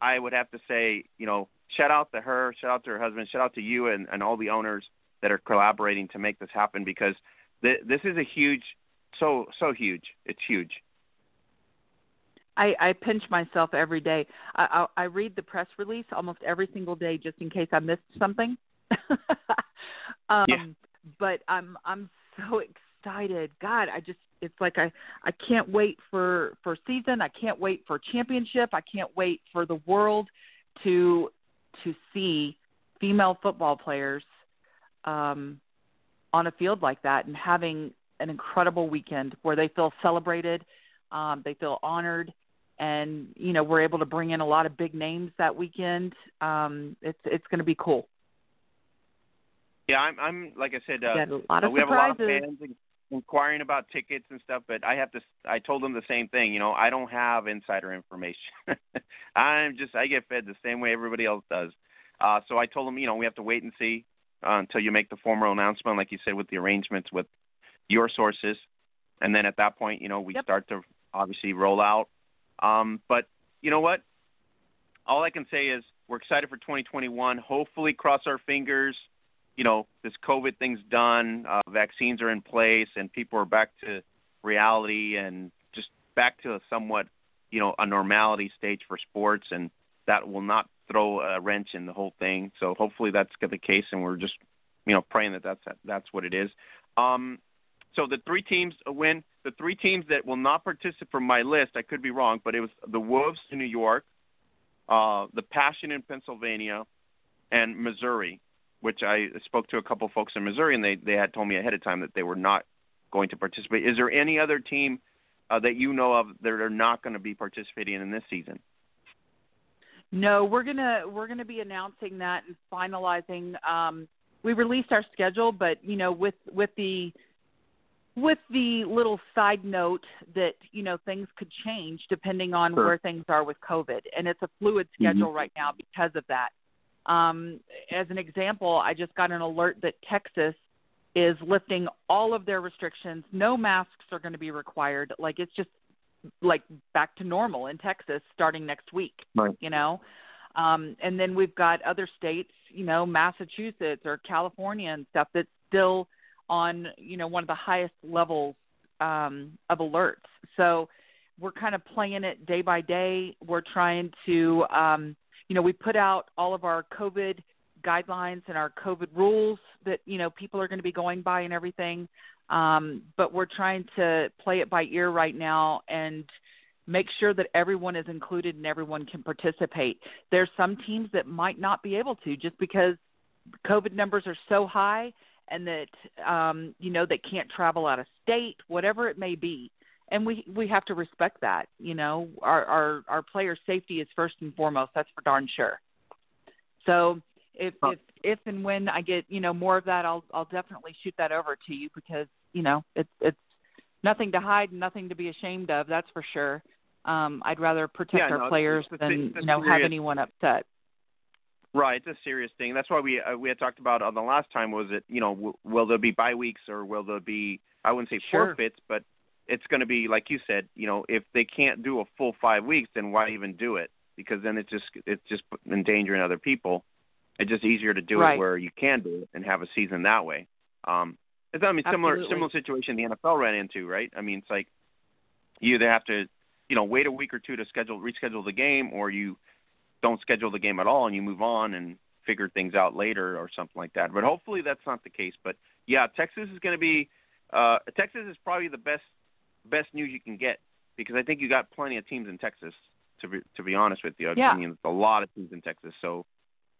I would have to say you know shout out to her shout out to her husband shout out to you and, and all the owners that are collaborating to make this happen because th- this is a huge so so huge. It's huge I, I pinch myself every day. I, I I read the press release almost every single day just in case I missed something. um Yeah. but I'm I'm so excited. God, I just it's like I I can't wait for for season. I can't wait for championship. I can't wait for the world to to see female football players um on a field like that and having an incredible weekend where they feel celebrated, um, they feel honored, and you know we're able to bring in a lot of big names that weekend. Um, it's it's going to be cool. Yeah, I'm. I'm like I said. We Uh, got a lot of we have a lot of fans inquiring about tickets and stuff, but I have to. I told them the same thing. You know, I don't have insider information. I'm just. I get fed the same way everybody else does. Uh, so I told them, you know, we have to wait and see uh, until you make the formal announcement, like you said, with the arrangements with your sources, and then at that point, you know, we Yep. start to obviously roll out. Um, but you know what? All I can say is we're excited for 2021. Hopefully, cross our fingers you know this COVID thing's done, uh, vaccines are in place, and people are back to reality and just back to a somewhat you know a normality stage for sports, and that will not throw a wrench in the whole thing. So hopefully that's the case, and we're just you know praying that that's that's what it is. Um, so the three teams win. The three teams that will not participate from my list, I could be wrong, but it was the Wolves in New York, uh, the Passion in Pennsylvania, and Missouri which I spoke to a couple folks in Missouri, and they they had told me ahead of time that they were not going to participate. Is there any other team uh, that you know of that are not going to be participating in this season? No, we're gonna we're gonna be announcing that and finalizing. Um, we released our schedule, but you know, with with the with the little side note that you know things could change depending on Sure. where things are with COVID, and it's a fluid schedule right now because of that. Um, as an example, I just got an alert that Texas is lifting all of their restrictions. No masks are going to be required. Like it's just like back to normal in Texas starting next week. Right. You know, um, and then we've got other states, you know, Massachusetts or California and stuff that's still on, you know, one of the highest levels um, of alerts. So we're kind of playing it day by day. We're trying to, um, you know, we put out all of our COVID guidelines and our COVID rules that you know people are going to be going by and everything. Um, but we're trying to play it by ear right now and make sure that everyone is included and everyone can participate. There's some teams that might not be able to just because COVID numbers are so high and that um, you know they can't travel out of state, whatever it may be. And we we have to respect that. You know, our our our player safety is first and foremost. That's for darn sure. So If if if and when I get you know more of that, I'll I'll definitely shoot that over to you because you know it's it's nothing to hide, nothing to be ashamed of. That's for sure. Um, I'd rather protect Yeah, our no, players than you know have anyone upset. Right, it's a serious thing. That's why we uh, we had talked about on the last time was it you know w- will there be bye weeks or will there be I wouldn't say Sure. forfeits, but it's going to be like you said. You know, if they can't do a full five weeks, then why even do it? Because then it's just it's just endangering other people. It's just easier to do Right. it where you can do it and have a season that way. Um, it's I mean similar Absolutely. similar situation the NFL ran into, right? I mean it's like you either have to you know wait a week or two to schedule reschedule the game, or you don't schedule the game at all and you move on and figure things out later or something like that. But hopefully that's not the case. But yeah, Texas is going to be uh, Texas is probably the best best news you can get because I think you got plenty of teams in Texas. To be to be honest with you, Yeah. I mean, a lot of teams in Texas, so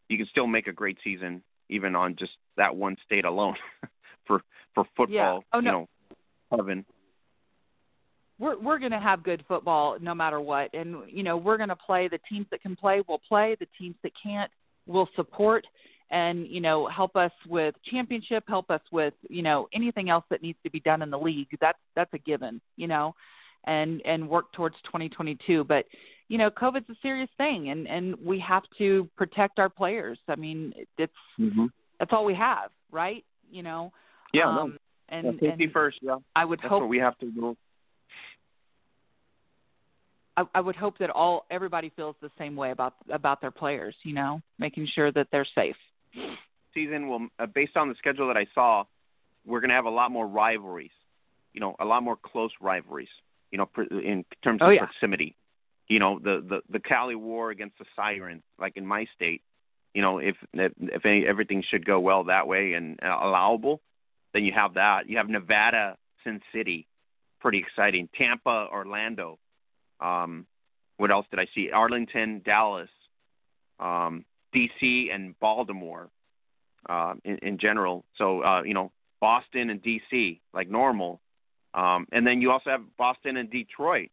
you can still make a great season even on just that one state alone for for football. Yeah. Oh, no. You know, heaven. We're we're going to have good football no matter what and you know we're going to play the teams that can play will play the teams that can't will support and you know help us with championship help us with you know anything else that needs to be done in the league that's that's a given you know and and work towards 2022 but you know covid's a serious thing and and we have to protect our players i mean it's Mm-hmm. that's all we have right you know Yeah, um, no. and, Yeah, safety and first. Yeah, i would that's hope what we have to do. I, I would hope that all everybody feels the same way about about their players. You know, making sure that they're safe. season will, uh, based on the schedule that I saw, we're going to have a lot more rivalries. You know, a lot more close rivalries. You know, pr- in terms of Oh, yeah. proximity. You know, the the the Cali War against the Sirens, like in my state. You know, if if, if any, everything should go well that way and uh, allowable, then you have that. You have Nevada, Sin City, pretty exciting. Tampa, Orlando. Um, what else did I see? Arlington, Dallas, um, D.C. and Baltimore uh, in, in general. So uh, you know, Boston and D.C. like normal, um, and then you also have Boston and Detroit.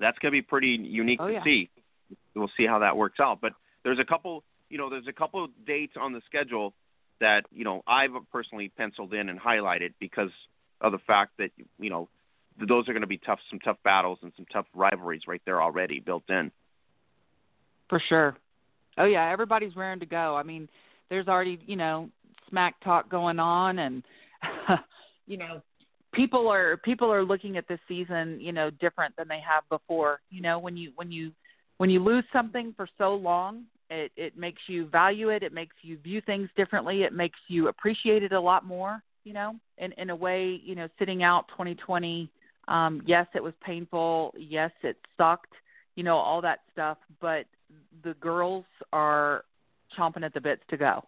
That's going to be pretty unique Oh, to yeah. see. We'll see how that works out. But there's a couple, you know, there's a couple of dates on the schedule that you know I've personally penciled in and highlighted because of the fact that you know those are going to be tough, some tough battles and some tough rivalries right there already built in. For sure. Oh yeah, everybody's raring to go. I mean, there's already you know smack talk going on, and you know people are people are looking at this season you know different than they have before. You know when you when you when you lose something for so long, it it makes you value it. It makes you view things differently. It makes you appreciate it a lot more. You know, in in a way, you know, sitting out 2020. Um, yes, it was painful. Yes, it sucked. You know, all that stuff. But the girls are chomping at the bits to go.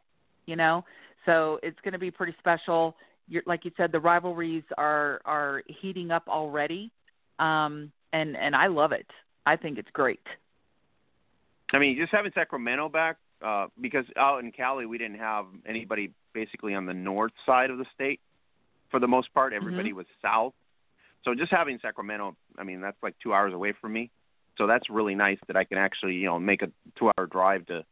You know, so it's going to be pretty special. You're, like you said, the rivalries are are heating up already, um, and and I love it. I think it's great. I mean, just having Sacramento back, uh, because out in Cali we didn't have anybody basically on the north side of the state for the most part. Everybody was south. So just having Sacramento, I mean, that's like two hours away from me. So that's really nice that I can actually, you know, make a two-hour drive to,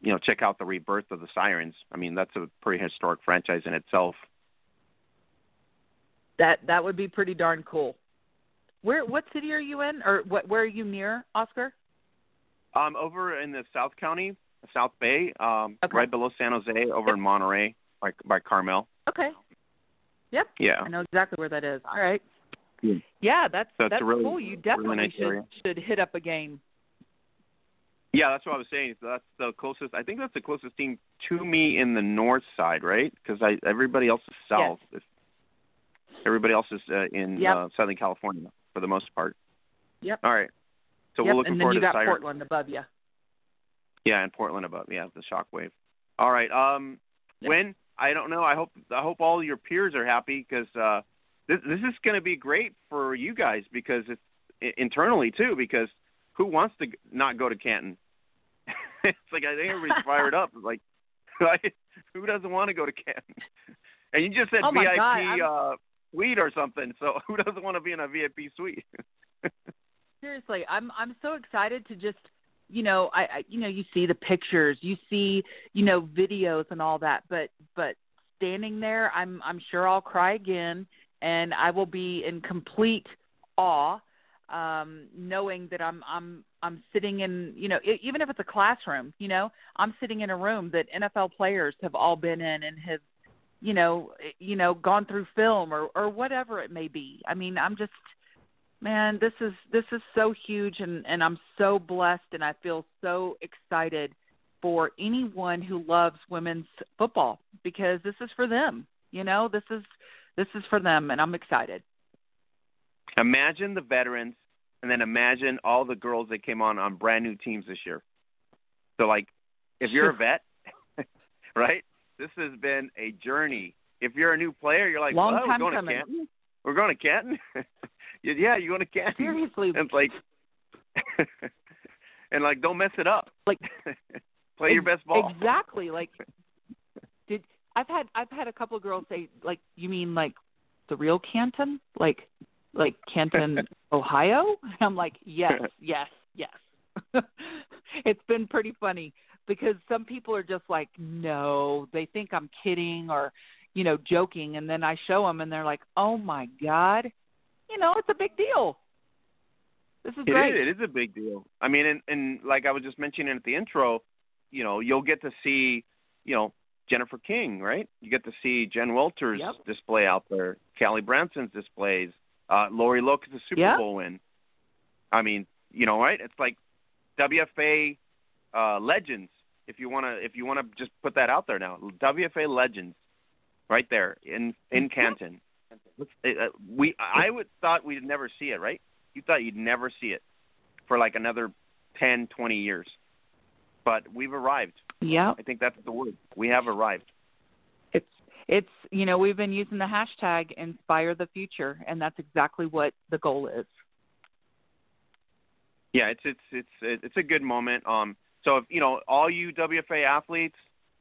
you know, check out the rebirth of the Sirens. I mean, that's a pretty historic franchise in itself. That that would be pretty darn cool. Where what city are you in, or what where are you near, Oscar? Um, over in the South County, South Bay, um, Okay. right below San Jose, over in Monterey, by by Carmel. Okay. Yep. Yeah. I know exactly where that is. All right. Yeah. Yeah, that's that's a really- cool. You really definitely nice should area. should hit up a game. Yeah, that's what I was saying. So that's the closest. I think that's the closest team to me in the north side, right? Because I everybody else is south. If everybody else is uh, in Yep. uh, Southern California for the most part. Yep. All right. So yep. we're looking and then forward you got. Portland above you. Yeah, and Portland above. Yeah, the shockwave. All right. Um, Yep. when I don't know. I hope I hope all your peers are happy because uh, this this is going to be great for you guys because it's internally too. Because who wants to not go to Canton? it's like I think everybody's fired up. Like, like, who doesn't want to go to Canton? And you just said Oh VIP God, uh, suite or something. So who doesn't want to be in a VIP suite? Seriously, I'm I'm so excited to just you know, I, I you know, you see the pictures, you see, you know, videos and all that, but but standing there, I'm I'm sure I'll cry again and I will be in complete awe um knowing that I'm I'm I'm sitting in, you know, even if it's a classroom, you know, I'm sitting in a room that NFL players have all been in and have you know, you know, gone through film or or whatever it may be. I mean, I'm just man, this is this is so huge and and I'm so blessed and I feel so excited for anyone who loves women's football because this is for them. You know, this is this is for them and I'm excited. Imagine the veterans and then imagine all the girls that came on on brand new teams this year. So like if you're a vet, right? This has been a journey. If you're a new player, you're like, Long well, time we're going coming. to Canton. We're going to Canton. yeah, you're going to Canton. Seriously. And like, and like, don't mess it up. Like, play your best ball. Exactly. Like, did I've had I've had a couple of girls say like, you mean like the real Canton, like like Canton, Ohio? And I'm like, yes, yes, yes. it's been pretty funny because some people are just like, no, they think I'm kidding or, you know, joking, and then I show them and they're like, oh my god, you know, it's a big deal. This is It great. is. It is a big deal. I mean, and, and like I was just mentioning at the intro, you know, you'll get to see, you know, Jennifer King, right? You get to see Jen Welter's Yep. display out there, Callie Brownson's displays, uh, Lori Locust's a Super Yeah. Bowl win. I mean, you know, right? It's like WFA uh, legends. If you wanna, if you wanna just put that out there now, WFA legends, right there in in Canton. Uh, we, I would thought we'd never see it, right? You thought you'd never see it for like another ten, twenty years, but we've arrived. Yeah. I think that's the word. We have arrived. It's it's you know we've been using the hashtag inspire the future and that's exactly what the goal is. Yeah, it's it's it's it's a good moment. Um, so if you know all you WFA athletes,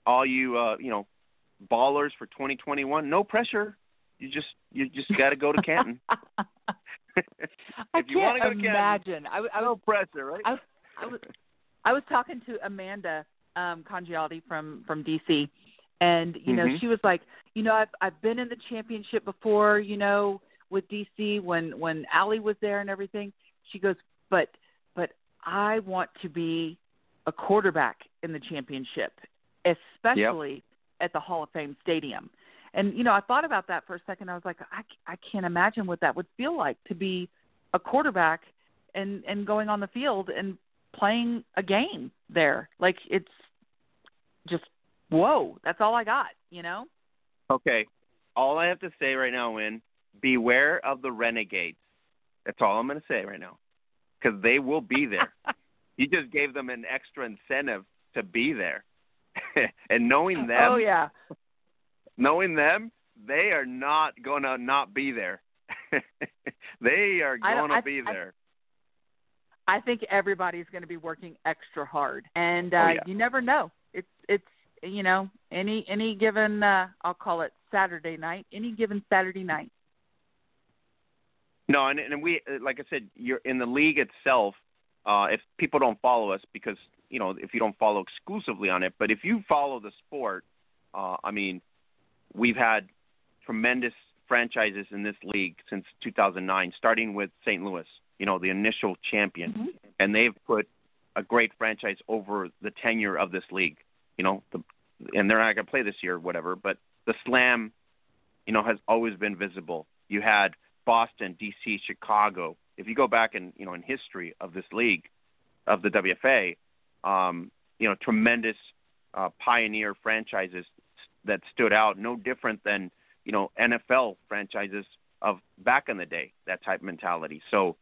all you uh, you know ballers for 2021, no pressure. You just you just got to go to Canton. I If you wanna can't go to Canton, imagine. I, I no was pressure, right? I, I was I was talking to Amanda um Congialdi from from DC and you know Mhm. she was like, you know, I've I've been in the championship before, you know, with DC when when Allie was there and everything. She goes, "But but I want to be a quarterback in the championship, especially at the Hall of Fame stadium." And you know, I thought about that for a second. I was like, I I can't imagine what that would feel like to be a quarterback and and going on the field and playing a game there. Like it's just whoa. That's all I got. You know. Okay. All I have to say right now, Wyn, beware of the renegades. That's all I'm going to say right now, because they will be there. you just gave them an extra incentive to be there, and knowing oh, them, oh yeah. Knowing them, they are not going to not be there. they are going to be there. I think everybody's going to be working extra hard, and uh, Oh, yeah. you never know. It's it's you know any any given uh, I'll call it Saturday night, any given Saturday night. No, and and we uh, like I said, you're in the league itself. Uh, if people don't follow us, because you know, if you don't follow exclusively on it, but if you follow the sport, uh, I mean, we've had tremendous franchises in this league since 2009, starting with St. Louis. You know, the initial champion, Mhm. and they've put a great franchise over the tenure of this league. You know, the, and they're not going to play this year, or whatever. But the Slam, you know, has always been visible. You had Boston, DC, Chicago. If you go back in you know in history of this league, of the WFA, um, you know tremendous uh, pioneer franchises that stood out, no different than you know NFL franchises of back in the day, that type mentality. So,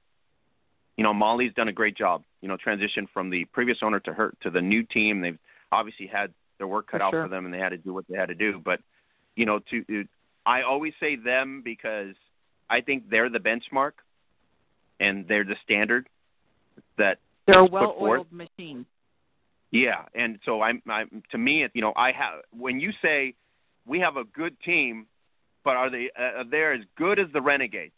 you know, Molly's done a great job. You know, transition from the previous owner to her to the new team. They've obviously had their work cut For out sure. for them, and they had to do what they had to do. But you know, to I always say them because I think they're the benchmark and they're the standard that They're a well-oiled machine. Yeah, and so I'm, I'm to me, you know, I have when you say we have a good team, but are they uh, they're as good as the Renegades?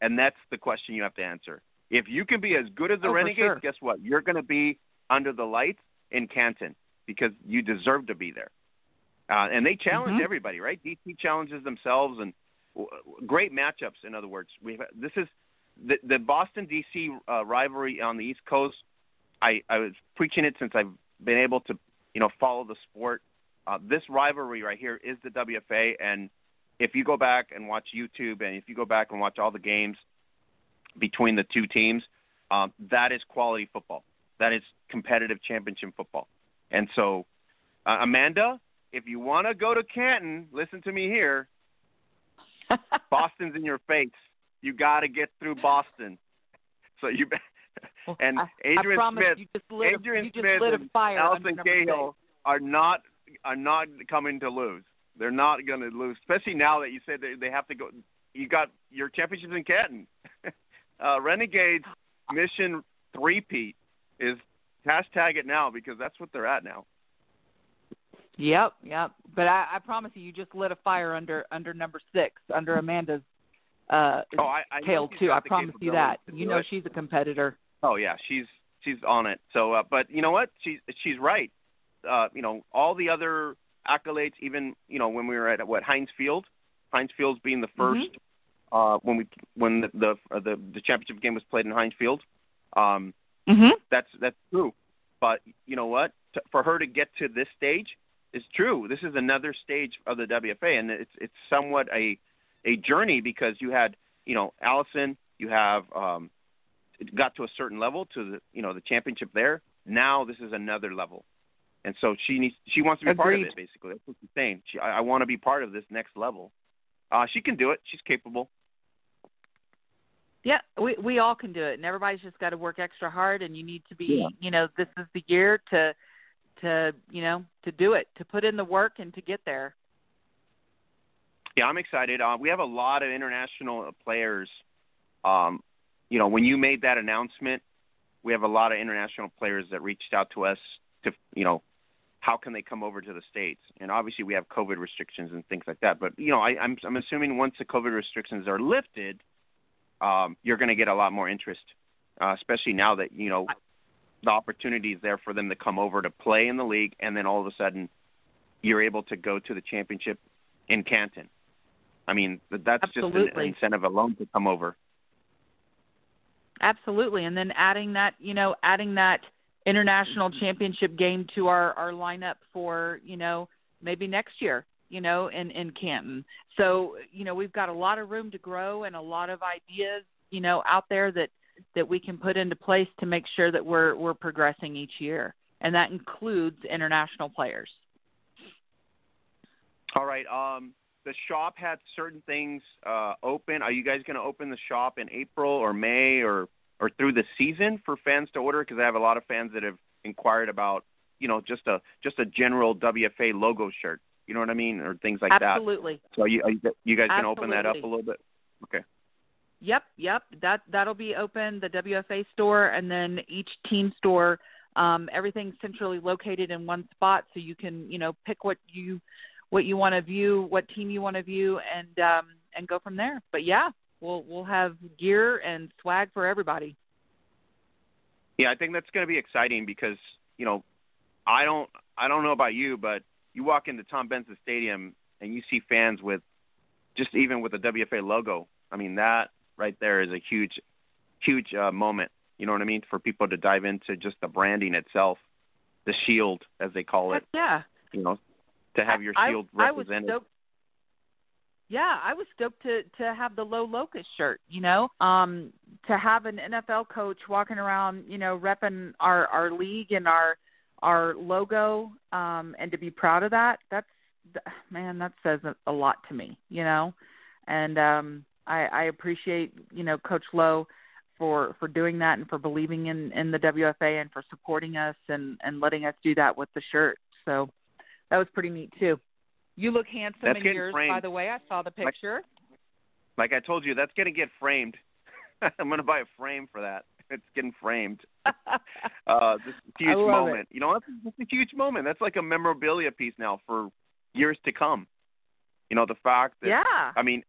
And that's the question you have to answer. If you can be as good as the Oh, Renegades, sure. guess what? You're going to be under the lights in Canton because you deserve to be there. Uh, and they challenge Mhm. everybody, right? DC challenges themselves, and w- great matchups. In other words, we this is the the Boston DC uh, rivalry on the East Coast. I I was preaching it since I've been able to you know follow the sport. Uh, this rivalry right here is the WFA, and if you go back and watch YouTube, and if you go back and watch all the games between the two teams, um, that is quality football. That is competitive championship football. And so, uh, Amanda, if you want to go to Canton, listen to me here. Boston's in your face. You got to get through Boston. So you Well, and I, Adrienne I Smith, you just lit, Adrienne a, Smith and Allison Cahill are not are not coming to lose. They're not going to lose, especially now that you said they, they have to go. You got your championships in Canton. uh, Renegades mission three-peat is hashtag it now because that's what they're at now. Yep, yep. But I, I promise you, you just lit a fire under under number six, under Amanda's uh Oh, I, I tail too. I promise you that. You know it. she's a competitor. Oh yeah, she's she's on it. So, uh, but you know what? She's she's right. Uh, you know, all the other accolades, even you know when we were at what Heinz Field, Heinz Field's being the 1st uh, when we when the the, uh, the the championship game was played in Heinz Field. Um, Mhm. that's that's true. But you know what? T- for her to get to this stage is true. This is another stage of the WFA, and it's it's somewhat a a journey because you had you know Allison, you have um, it got to a certain level to the you know the championship there. Now this is another level, and so she needs she wants to be part of it. Basically, that's what she's saying. She, I, I want to be part of this next level. Uh, she can do it. She's capable. Yeah, we we all can do it, and everybody's just got to work extra hard. And you need to be, Yeah. you know, this is the year to to you know to do it, to put in the work, and to get there. Yeah, I'm excited. Uh, we have a lot of international players. Um, you know, when you made that announcement, we have a lot of international players that reached out to us to, you know, how can they come over to the states? And obviously, we have COVID restrictions and things like that. But you know, I, I'm I'm assuming once the COVID restrictions are lifted, um, you're going to get a lot more interest, uh, especially now that you know the opportunity is there for them to come over to play in the league, and then all of a sudden, you're able to go to the championship in Canton. I mean, th- that's just an incentive alone to come over. Absolutely, and then adding that, you know, adding that international championship game to our our lineup for, you know, maybe next year, you know, in in Canton. So, you know, we've got a lot of room to grow and a lot of ideas, you know, out there that that we can put into place to make sure that we're we're progressing each year, and that includes international players. All right. Um, the shop had certain things uh, open. Are you guys going to open the shop in April or May or or through the season for fans to order? Because I have a lot of fans that have inquired about, you know, just a just a general WFA logo shirt. You know what I mean, or things like that. Absolutely. So are you, are you you guys going to open that up a little bit? Okay. Yep, yep. That that'll be open. The WFA store and then each team store. Um, everything's centrally located in one spot, so you can you know pick what you what you want to view, what team you want to view, and um, and go from there. But yeah, we'll we'll have gear and swag for everybody. Yeah, I think that's going to be exciting because you know, I don't I don't know about you, but you walk into Tom Benson Stadium and you see fans with just even with the WFA logo. I mean, that right there is a huge, huge uh, moment. You know what I mean? For people to dive into just the branding itself, the shield as they call it. Heck yeah. You know, to have your I- shield I, was represented. stoked. Yeah, I was stoked to to have the low locust shirt. You know, um, to have an NFL coach walking around, you know, repping our our league and our our logo, um, and to be proud of that. That's th- man, that says a, a lot to me. You know, and um, I, I appreciate you know Coach Lowe for for doing that and for believing in in the WFA and for supporting us and and letting us do that with the shirt. So that was pretty neat too. You look handsome That's in yours, by the way. I saw the picture. like I told you, that's going to get framed. I'm going to buy a frame for that. It's getting framed. uh, this huge moment. You know, that's, that's a huge moment. That's like a memorabilia piece now for years to come. You know, the fact that yeah. I mean,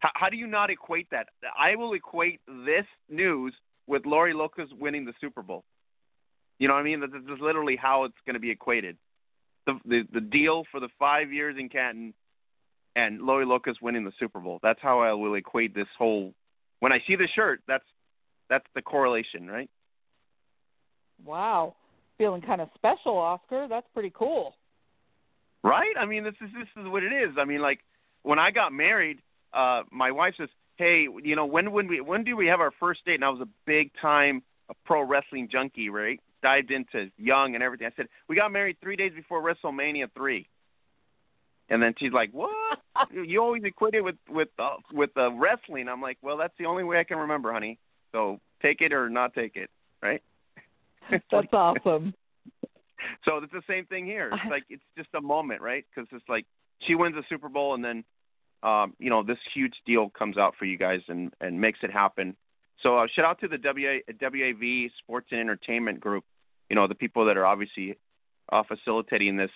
how, how do you not equate that? I will equate this news with Lori Locust winning the Super Bowl. You know what I mean? This is literally how it's going to be equated. The, the the deal for the five years in Canton and Lori Locust winning the Super Bowl. That's how I will equate this whole. When I see the shirt, that's that's the correlation, right? Wow, feeling kind of special, Oscar. That's pretty cool. Right? I mean, this is this is what it is. I mean, like when I got married, uh my wife says, "Hey, you know, when when we when do we have our first date?" And I was a big time a pro wrestling junkie, right? Dived into young and everything. I said, "We got married 3 days before WrestleMania 3." And then she's like, "What? you always equate it with with uh, with uh, wrestling." I'm like, "Well, that's the only way I can remember, honey. So take it or not take it, right?" That's awesome. So it's the same thing here. It's like it's just a moment, right? Because it's like she wins the Super Bowl, and then um, you know this huge deal comes out for you guys and and makes it happen. So uh, shout out to the WA, WAV Sports and Entertainment Group. You know the people that are obviously uh, facilitating this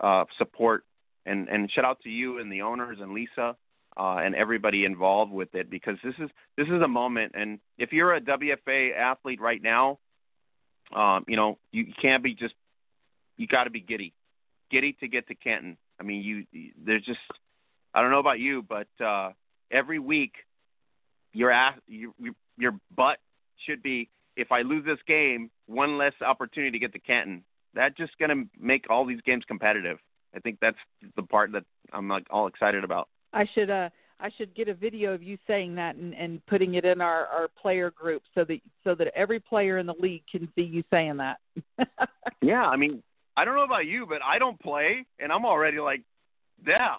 uh, support, and and shout out to you and the owners and Lisa uh, and everybody involved with it because this is this is a moment. And if you're a WFA athlete right now, um, you know you can't be just you got to be giddy, giddy to get to Canton. I mean, you there's just I don't know about you, but uh, every week your ass your your butt should be if I lose this game, one less opportunity to get to Canton. That's just going to make all these games competitive. I think that's the part that I'm like all excited about. I should uh I should get a video of you saying that and, and putting it in our, our player group so that so that every player in the league can see you saying that. yeah, I mean, I don't know about you, but I don't play, and I'm already like, yeah.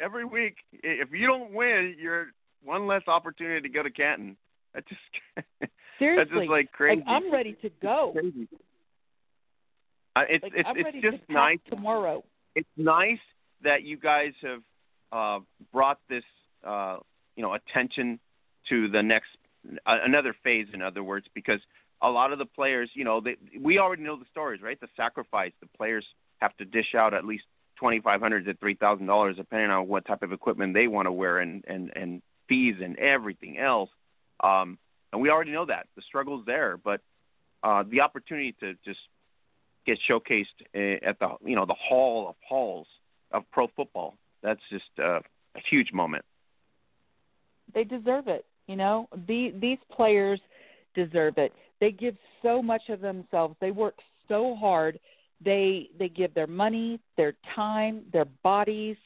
Every week, if you don't win, you're one less opportunity to go to Canton. Just seriously, that's just like crazy. Like, I'm ready to go. It's Uh, it's like, it's I'm it's ready just to nice tomorrow. It's nice that you guys have uh, brought this uh, you know attention to the next uh, another phase. In other words, because a lot of the players, you know, they, we already know the stories, right? The sacrifice the players have to dish out at least twenty five hundred to three thousand dollars, depending on what type of equipment they want to wear, and and and fees and everything else. Um, and we already know that the struggle's there, but uh, the opportunity to just get showcased eh, at the you know the hall of halls of pro football that's just uh, a huge moment. They deserve it. You know, the, these players deserve it. They give so much of themselves. They work so hard. They they give their money, their time, their bodies.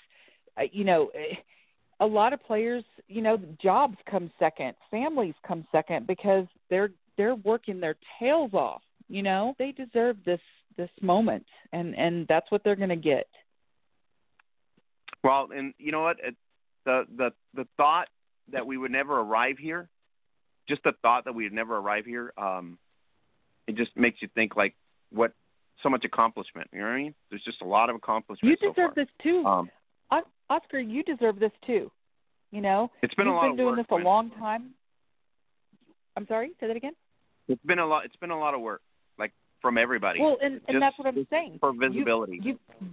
Uh, you know, eh, a lot of players, you know, jobs come second, families come second because they're they're working their tails off. You know, they deserve this this moment, and and that's what they're going to get. Well, and you know what? It, the the the thought that we would never arrive here, just the thought that we would never arrive here, um, it just makes you think like what so much accomplishment. You know what I mean? There's just a lot of accomplishment. You deserve so this too, um, Oscar. You deserve this too. You know, it's been you've a lot been doing work, this a man. long time. I'm sorry. Say that again. It's been a lot. It's been a lot of work, like from everybody. Well, and and Just- that's what I'm saying. for visibility. You, you,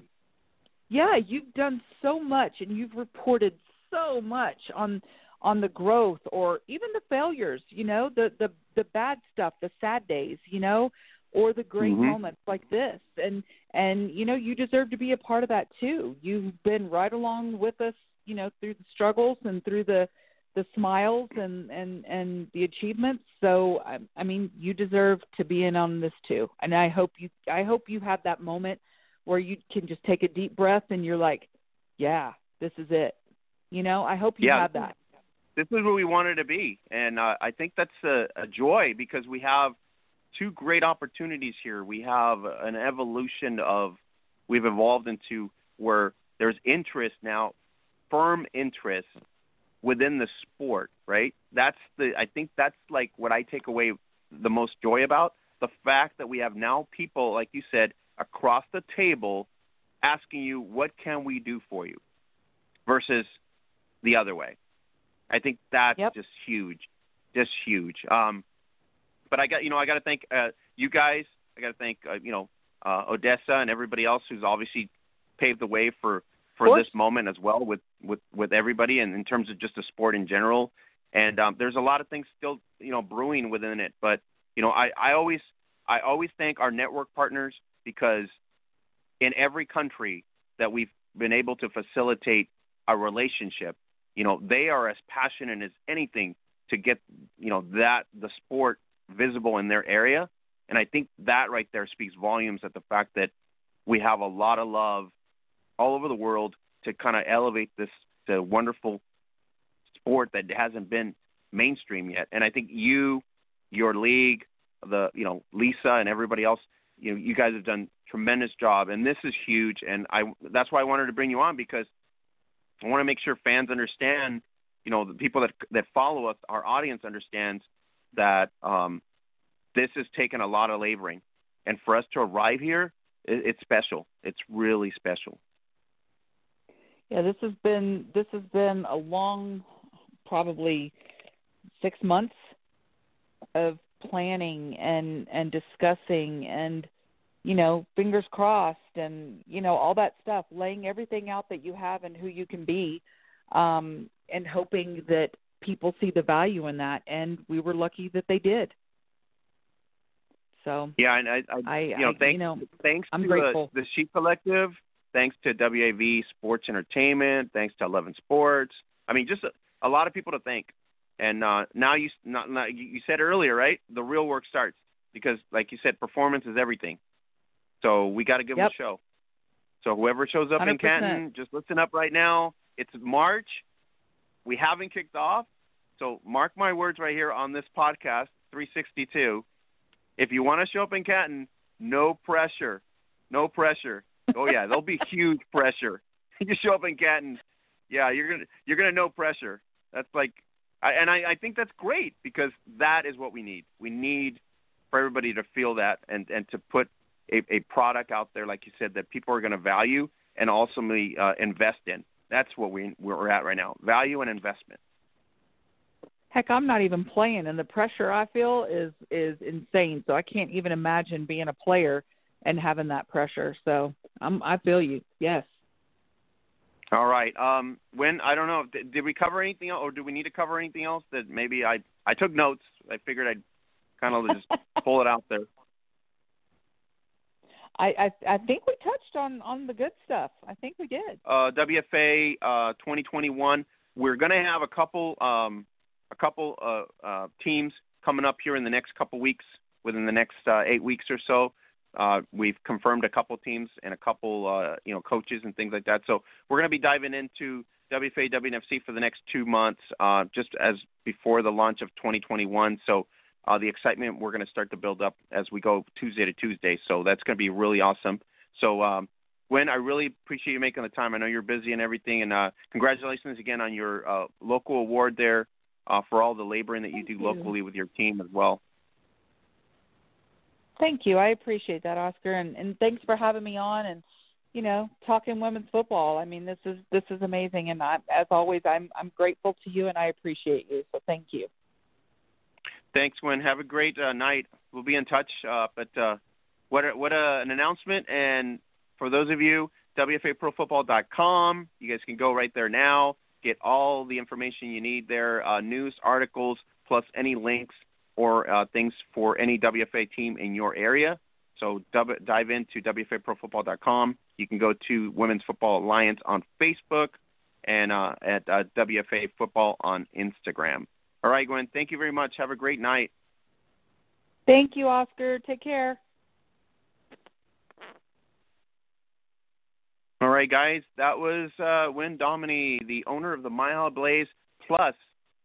yeah, you've done so much, and you've reported so much on on the growth or even the failures. You know, the the the bad stuff, the sad days. You know, or the great Mhm. moments like this. And and you know, you deserve to be a part of that too. You've been right along with us. You know, through the struggles and through the the smiles and and and the achievements so I, I mean you deserve to be in on this too and i hope you i hope you have that moment where you can just take a deep breath and you're like yeah this is it you know i hope you Yeah. have that this is where we wanted to be, and uh, I think that's a, a joy because we have two great opportunities here. We have an evolution of we've evolved into where there's interest now, firm interest within the sport. Right? That's the I think that's like what I take away the most joy about the fact that we have now people like you said across the table asking you what can we do for you versus the other way. I think that's Yep. just huge, just huge. Um, but I got you know I got to thank uh, you guys. I got to thank uh, you know uh, Odessa and everybody else who's obviously paved the way for for this moment as well with with with everybody and in terms of just the sport in general. And um, there's a lot of things still you know brewing within it. But you know I I always I always thank our network partners because in every country that we've been able to facilitate a relationship, you know, they are as passionate as anything to get, you know, that the sport visible in their area. And I think that right there speaks volumes at the fact that we have a lot of love all over the world to kind of elevate this to wonderful sport that hasn't been mainstream yet. And I think you, your league, the you know Lisa and everybody else, you know, you guys have done tremendous job, and this is huge. And I that's why I wanted to bring you on because I want to make sure fans understand, you know, the people that that follow us, our audience understands that um, this has taken a lot of laboring, and for us to arrive here, it, it's special. It's really special. Yeah, this has been this has been a long, probably six months of planning and and discussing and you know fingers crossed and you know all that stuff laying everything out that you have and who you can be um and hoping that people see the value in that and we were lucky that they did so yeah and i, I, I you know I, thanks you know, thanks I'm to grateful. the, the She Collective thanks to wav sports entertainment thanks to 11 sports i mean just a, a lot of people to thank and uh, now you not, not, you said earlier, right? The real work starts because, like you said, performance is everything. So we got to give yep. them a show. So whoever shows up 100%. in Canton, just listen up right now. It's March. We haven't kicked off. So mark my words right here on this podcast, 362. If you want to show up in Canton, no pressure. No pressure. Oh yeah, there'll be huge pressure. you show up in Canton, yeah, you're gonna you're gonna know pressure. That's like I, and I, I think that's great because that is what we need. We need for everybody to feel that and, and to put a, a product out there, like you said, that people are going to value and ultimately uh, invest in. That's what we we're at right now: value and investment. Heck, I'm not even playing, and the pressure I feel is is insane. So I can't even imagine being a player and having that pressure. So I'm I feel you. Yes. All right. Um, when I don't know, did, did we cover anything else, or do we need to cover anything else that maybe I I took notes. I figured I'd kind of just pull it out there. I, I I think we touched on on the good stuff. I think we did. Uh, WFA uh, 2021. We're going to have a couple um, a couple uh, uh, teams coming up here in the next couple weeks, within the next uh, eight weeks or so. Uh, we've confirmed a couple teams and a couple, uh, you know, coaches and things like that. So we're going to be diving into WFA, WNFC for the next two months, uh, just as before the launch of 2021. So uh, the excitement we're going to start to build up as we go Tuesday to Tuesday. So that's going to be really awesome. So um, Wyn, I really appreciate you making the time. I know you're busy and everything, and uh, congratulations again on your uh, local award there uh, for all the laboring that you Thank do you. locally with your team as well. Thank you. I appreciate that, Oscar, and and thanks for having me on and you know talking women's football. I mean, this is this is amazing, and I, as always, I'm I'm grateful to you and I appreciate you. So thank you. Thanks, Wyn. Have a great uh, night. We'll be in touch. Uh, but uh, what a, what a, an announcement! And for those of you, WFAProFootball.com. You guys can go right there now. Get all the information you need there, uh, news, articles, plus any links or uh, things for any WFA team in your area. So dive into WFAProFootball.com. You can go to Women's Football Alliance on Facebook and uh, at uh, WFA Football on Instagram. All right, Wyn. Thank you very much. Have a great night. Thank you, Oscar. Take care. All right, guys. That was uh, Wyn Dominy, the owner of the Mile Blaze, plus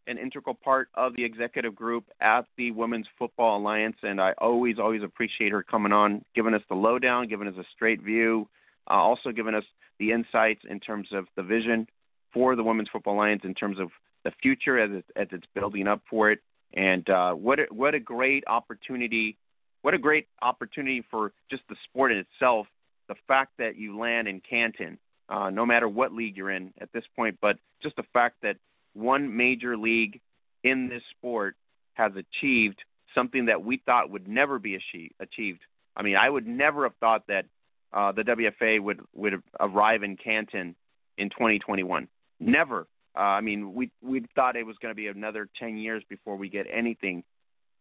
an integral part of the executive group at the Women's Football Alliance. And I always, always appreciate her coming on, giving us the lowdown, giving us a straight view, uh, also giving us the insights in terms of the vision for the Women's Football Alliance in terms of the future as, it, as it's building up for it. And uh, what a, what a great opportunity! What a great opportunity for just the sport in itself. The fact that you land in Canton, uh, no matter what league you're in at this point, but just the fact that one major league in this sport has achieved something that we thought would never be achieved. I mean, I would never have thought that uh, the WFA would would arrive in Canton in 2021. Never. Uh, I mean, we we thought it was going to be another 10 years before we get anything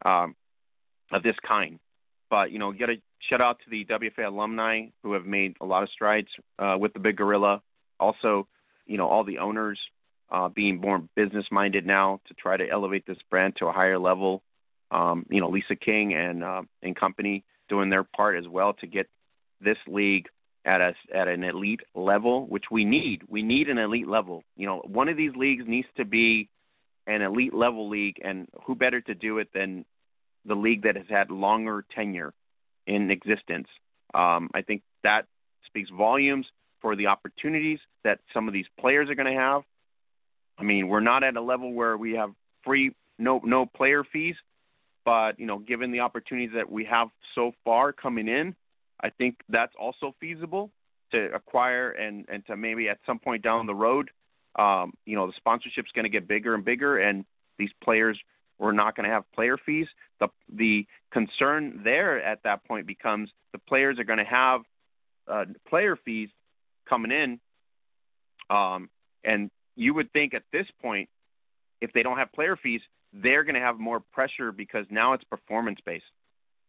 um, of this kind. But you know, get a shout out to the WFA alumni who have made a lot of strides uh, with the Big Gorilla. Also, you know, all the owners uh, being more business minded now to try to elevate this brand to a higher level. Um, you know, Lisa King and uh, and company doing their part as well to get this league at a at an elite level, which we need. We need an elite level. You know, one of these leagues needs to be an elite level league, and who better to do it than the league that has had longer tenure in existence? Um, I think that speaks volumes for the opportunities that some of these players are going to have. I mean, we're not at a level where we have free no no player fees, but you know, given the opportunities that we have so far coming in, I think that's also feasible to acquire and and to maybe at some point down the road, um, you know, the sponsorship's going to get bigger and bigger, and these players we're not going to have player fees. The the concern there at that point becomes the players are going to have uh, player fees coming in, um, and you would think at this point, if they don't have player fees, they're going to have more pressure because now it's performance based.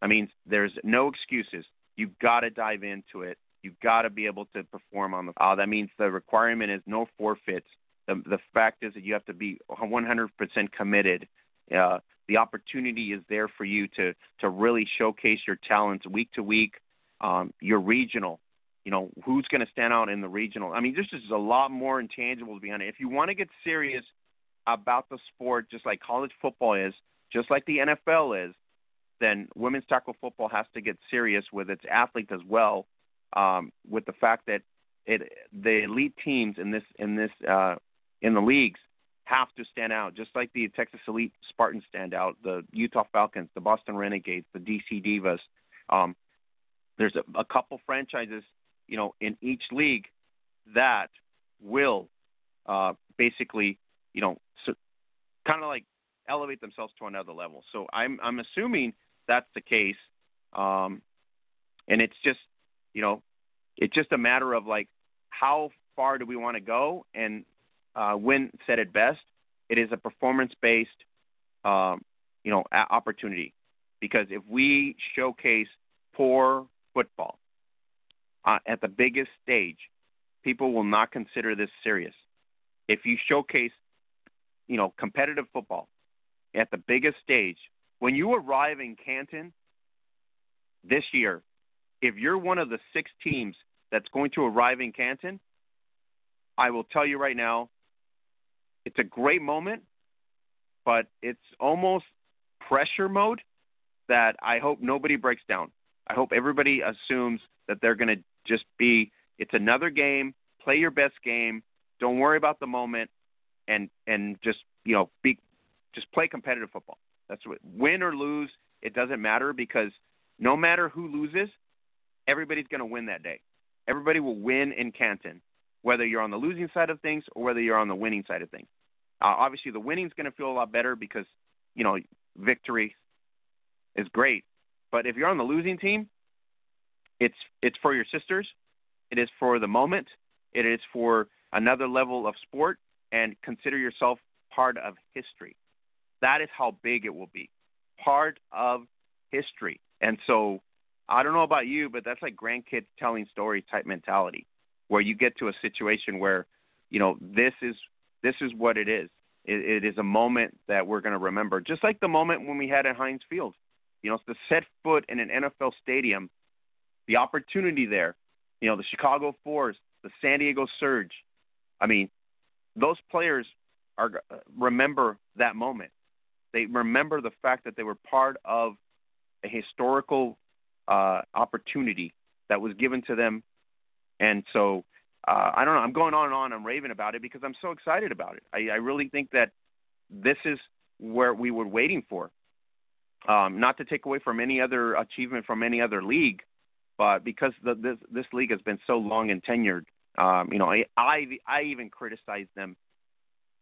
I mean, there's no excuses. You've got to dive into it. You've got to be able to perform on the. Uh, that means the requirement is no forfeits. The, the fact is that you have to be 100% committed. Uh, the opportunity is there for you to to really showcase your talents week to week. Um, your regional, you know, who's going to stand out in the regional. I mean, there's just a lot more intangibles behind it. If you want to get serious about the sport, just like college football is, just like the NFL is, then women's tackle football has to get serious with its athletes as well. Um, with the fact that it, the elite teams in this in this uh, in the leagues have to stand out, just like the Texas Elite Spartans stand out, the Utah Falconz, the Boston Renegades, the DC Divas. Um, there's a, a couple franchises, you know, in each league that will uh, basically, you know, so, kind of like elevate themselves to another level. So I'm I'm assuming that's the case. Um, and it's just, you know, it's just a matter of like how far do we want to go? And uh, Wyn said it best. It is a performance-based, um, you know, opportunity. Because if we showcase poor football uh, at the biggest stage, people will not consider this serious. If you showcase, you know, competitive football at the biggest stage, when you arrive in Canton this year, if you're one of the six teams that's going to arrive in Canton, I will tell you right now, it's a great moment, but it's almost pressure mode that I hope nobody breaks down. I hope everybody assumes that they're going to just be it's another game, play your best game, don't worry about the moment and and just, you know, be just play competitive football. That's what win or lose, it doesn't matter because no matter who loses, everybody's going to win that day. Everybody will win in Canton, whether you're on the losing side of things or whether you're on the winning side of things. Uh, obviously, the winning's going to feel a lot better because you know victory is great. But if you're on the losing team, it's it's for your sisters. It is for the moment. It is for another level of sport, and consider yourself part of history. That is how big it will be. Part of history. And so I don't know about you, but that's like grandkids telling stories type mentality, where you get to a situation where, you know, this is this is what it is. It, it is a moment that we're going to remember, just like the moment when we had at Heinz Field. You know, to set foot in an NFL stadium, the opportunity there. You know, the Chicago Force, the San Diego Surge. I mean, those players are remember that moment. They remember the fact that they were part of a historical uh, opportunity that was given to them, and so uh, I don't know. I'm going on and on. I'm raving about it because I'm so excited about it. I, I really think that this is where we were waiting for. Um, not to take away from any other achievement from any other league, but because the, this this league has been so long and tenured, um, you know, I, I I even criticized them,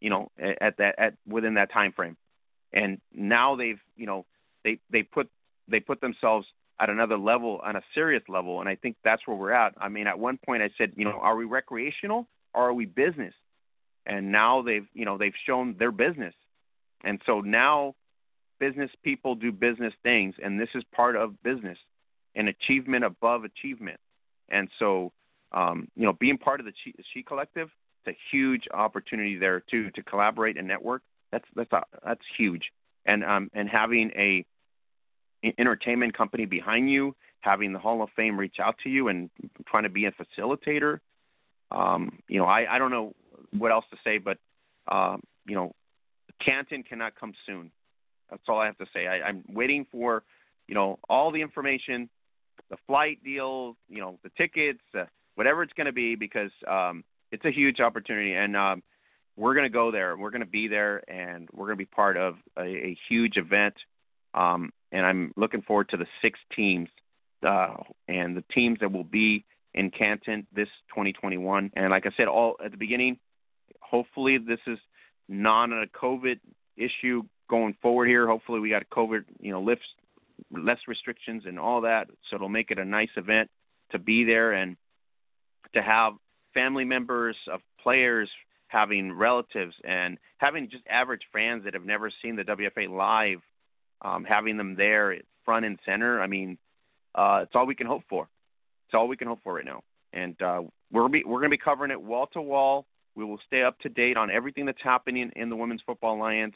you know, at that at within that time frame and now they've you know they they put they put themselves at another level on a serious level and i think that's where we're at i mean at one point i said you know are we recreational or are we business and now they've you know they've shown their business and so now business people do business things and this is part of business and achievement above achievement. And so, um, you know, being part of the She, she Collective, it's a huge opportunity there too to collaborate and network. That's that's a, that's huge. And um, and having a entertainment company behind you, having the Hall of Fame reach out to you and trying to be a facilitator. Um, you know, I, I don't know what else to say, but um, you know, Canton cannot come soon. That's all I have to say. I, I'm waiting for, you know, all the information, the flight deals, you know, the tickets, uh, whatever it's going to be, because um, it's a huge opportunity, and um, we're going to go there. We're going to be there, and we're going to be part of a, a huge event. Um, and I'm looking forward to the six teams uh, and the teams that will be in Canton this 2021. And like I said, all at the beginning, hopefully this is not a COVID issue going forward here. Hopefully we got COVID, you know, lifts less restrictions and all that, so it'll make it a nice event to be there and to have family members of players having relatives and having just average fans that have never seen the WFA live, um, having them there front and center. I mean, uh, it's all we can hope for. It's all we can hope for right now. And uh, we're be, we're going to be covering it wall to wall. We will stay up to date on everything that's happening in the Women's Football Alliance.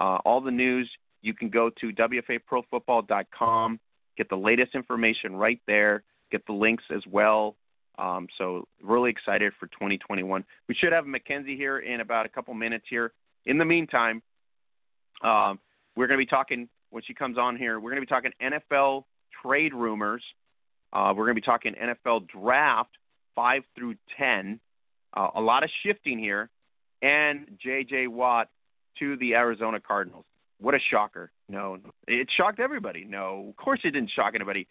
Uh, all the news, you can go to WFAProFootball.com, get the latest information right there, get the links as well. Um, so really excited for 2021. We should have Mackenzzie here in about a couple minutes here. In the meantime, um, we're going to be talking when she comes on here. We're going to be talking NFL trade rumors. Uh, we're going to be talking NFL draft five through ten. Uh, a lot of shifting here, and J.J. Watt to the Arizona Cardinals. What a shocker! No, it shocked everybody. No, of course it didn't shock anybody.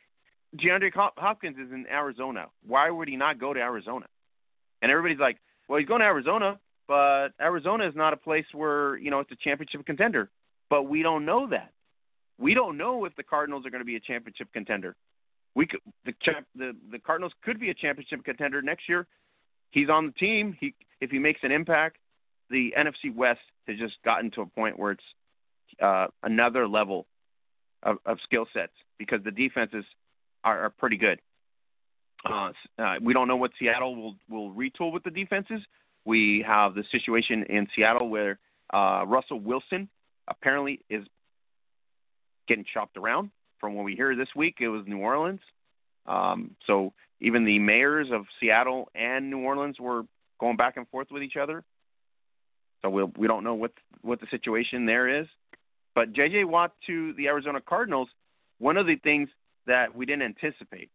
DeAndre Hopkins is in Arizona. Why would he not go to Arizona? And everybody's like, well, he's going to Arizona, but Arizona is not a place where you know it's a championship contender. But we don't know that. We don't know if the Cardinals are going to be a championship contender. We could, the, the the Cardinals could be a championship contender next year. He's on the team. He if he makes an impact, the NFC West has just gotten to a point where it's uh, another level of, of skill sets because the defenses are, are pretty good. Uh, uh, we don't know what Seattle will will retool with the defenses. We have the situation in Seattle where uh, Russell Wilson apparently is getting chopped around. From what we hear this week, it was New Orleans. Um, so even the mayors of Seattle and New Orleans were going back and forth with each other. So we we'll, we don't know what what the situation there is. But J.J. Watt to the Arizona Cardinals, one of the things that we didn't anticipate.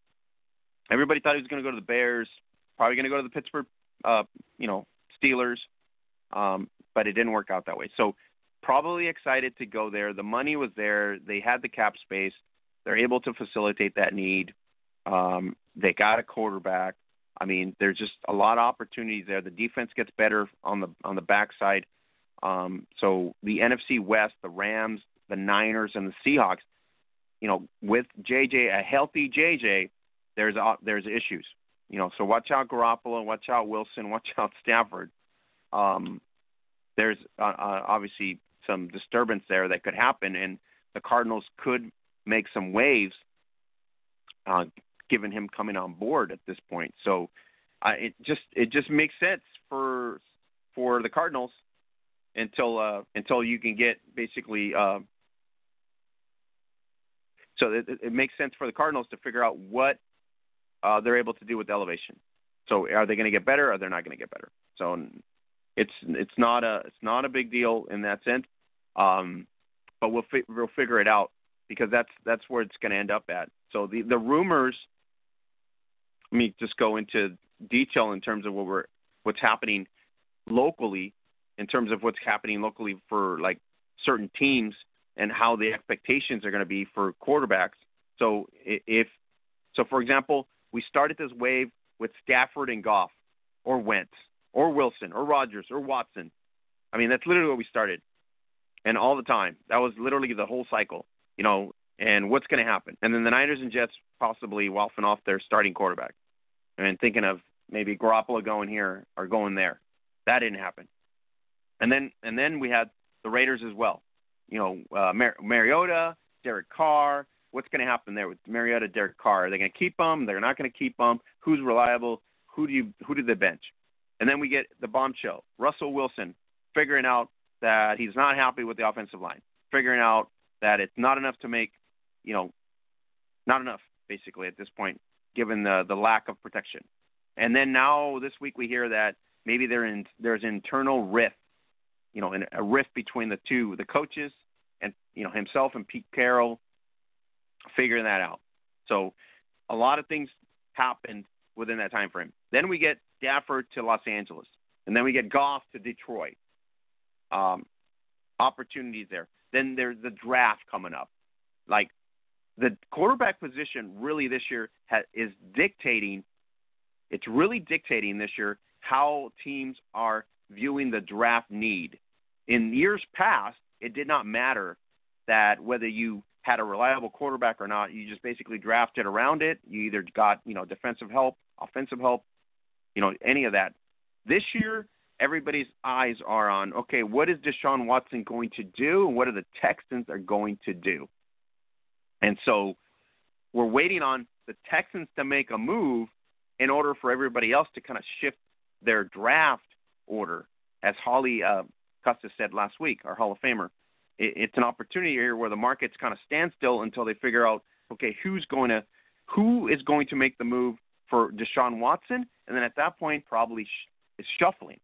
Everybody thought he was going to go to the Bears, probably going to go to the Pittsburgh, uh, you know, Steelers, um, but it didn't work out that way. So probably excited to go there. The money was there. They had the cap space. They're able to facilitate that need. Um, they got a quarterback. I mean, there's just a lot of opportunities there. The defense gets better on the on the backside. Um, so the NFC West, the Rams, the Niners, and the Seahawks, you know, with JJ, a healthy JJ, there's uh, there's issues. You know, so watch out Garoppolo, watch out Wilson, watch out Stafford. Um, there's uh, uh, obviously some disturbance there that could happen, and the Cardinals could make some waves, uh, given him coming on board at this point. So, uh, it just it just makes sense for for the Cardinals until uh, until you can get basically. Uh, so it, it makes sense for the Cardinals to figure out what uh, they're able to do with elevation. So are they going to get better? or Are they not going to get better? So it's it's not a it's not a big deal in that sense, um, but we'll fi- we'll figure it out because that's that's where it's going to end up at. So the the rumors. Let me just go into detail in terms of what we're what's happening locally, in terms of what's happening locally for like certain teams and how the expectations are going to be for quarterbacks. So if so, for example, we started this wave with Stafford and Goff, or Wentz, or Wilson or Rodgers or Watson. I mean, that's literally what we started, and all the time. That was literally the whole cycle, you know. And what's going to happen? And then the Niners and Jets possibly wafting off their starting quarterback, and thinking of maybe Garoppolo going here or going there. That didn't happen. And then and then we had the Raiders as well. You know, uh, Mar- Mariota, Derek Carr, what's going to happen there with Mariota, Derek Carr? Are they going to keep them? They're not going to keep them. Who's reliable? Who do you who do they bench? And then we get the bombshell, Russell Wilson, figuring out that he's not happy with the offensive line, figuring out that it's not enough to make, you know, not enough basically at this point, given the the lack of protection. And then now this week we hear that maybe there in, there's internal rift, you know, a rift between the two, the coaches and you know himself and Pete Carroll, figuring that out. So a lot of things happened within that time frame. Then we get Stafford to Los Angeles, and then we get Goff to Detroit. Um, opportunities there. Then there's the draft coming up. Like the quarterback position, really this year ha- is dictating. It's really dictating this year how teams are viewing the draft need. In years past, it did not matter that whether you had a reliable quarterback or not. You just basically drafted around it. You either got you know defensive help, offensive help, you know any of that. This year, everybody's eyes are on okay, what is Deshaun Watson going to do, and what are the Texans are going to do. And so, we're waiting on the Texans to make a move in order for everybody else to kind of shift their draft order, as Holly uh, Custis said last week, our Hall of Famer it, it's an opportunity here where the markets kind of stand still until they figure out, okay, who's going to, who is going to make the move for Deshaun Watson, and then at that point probably sh- is shuffling.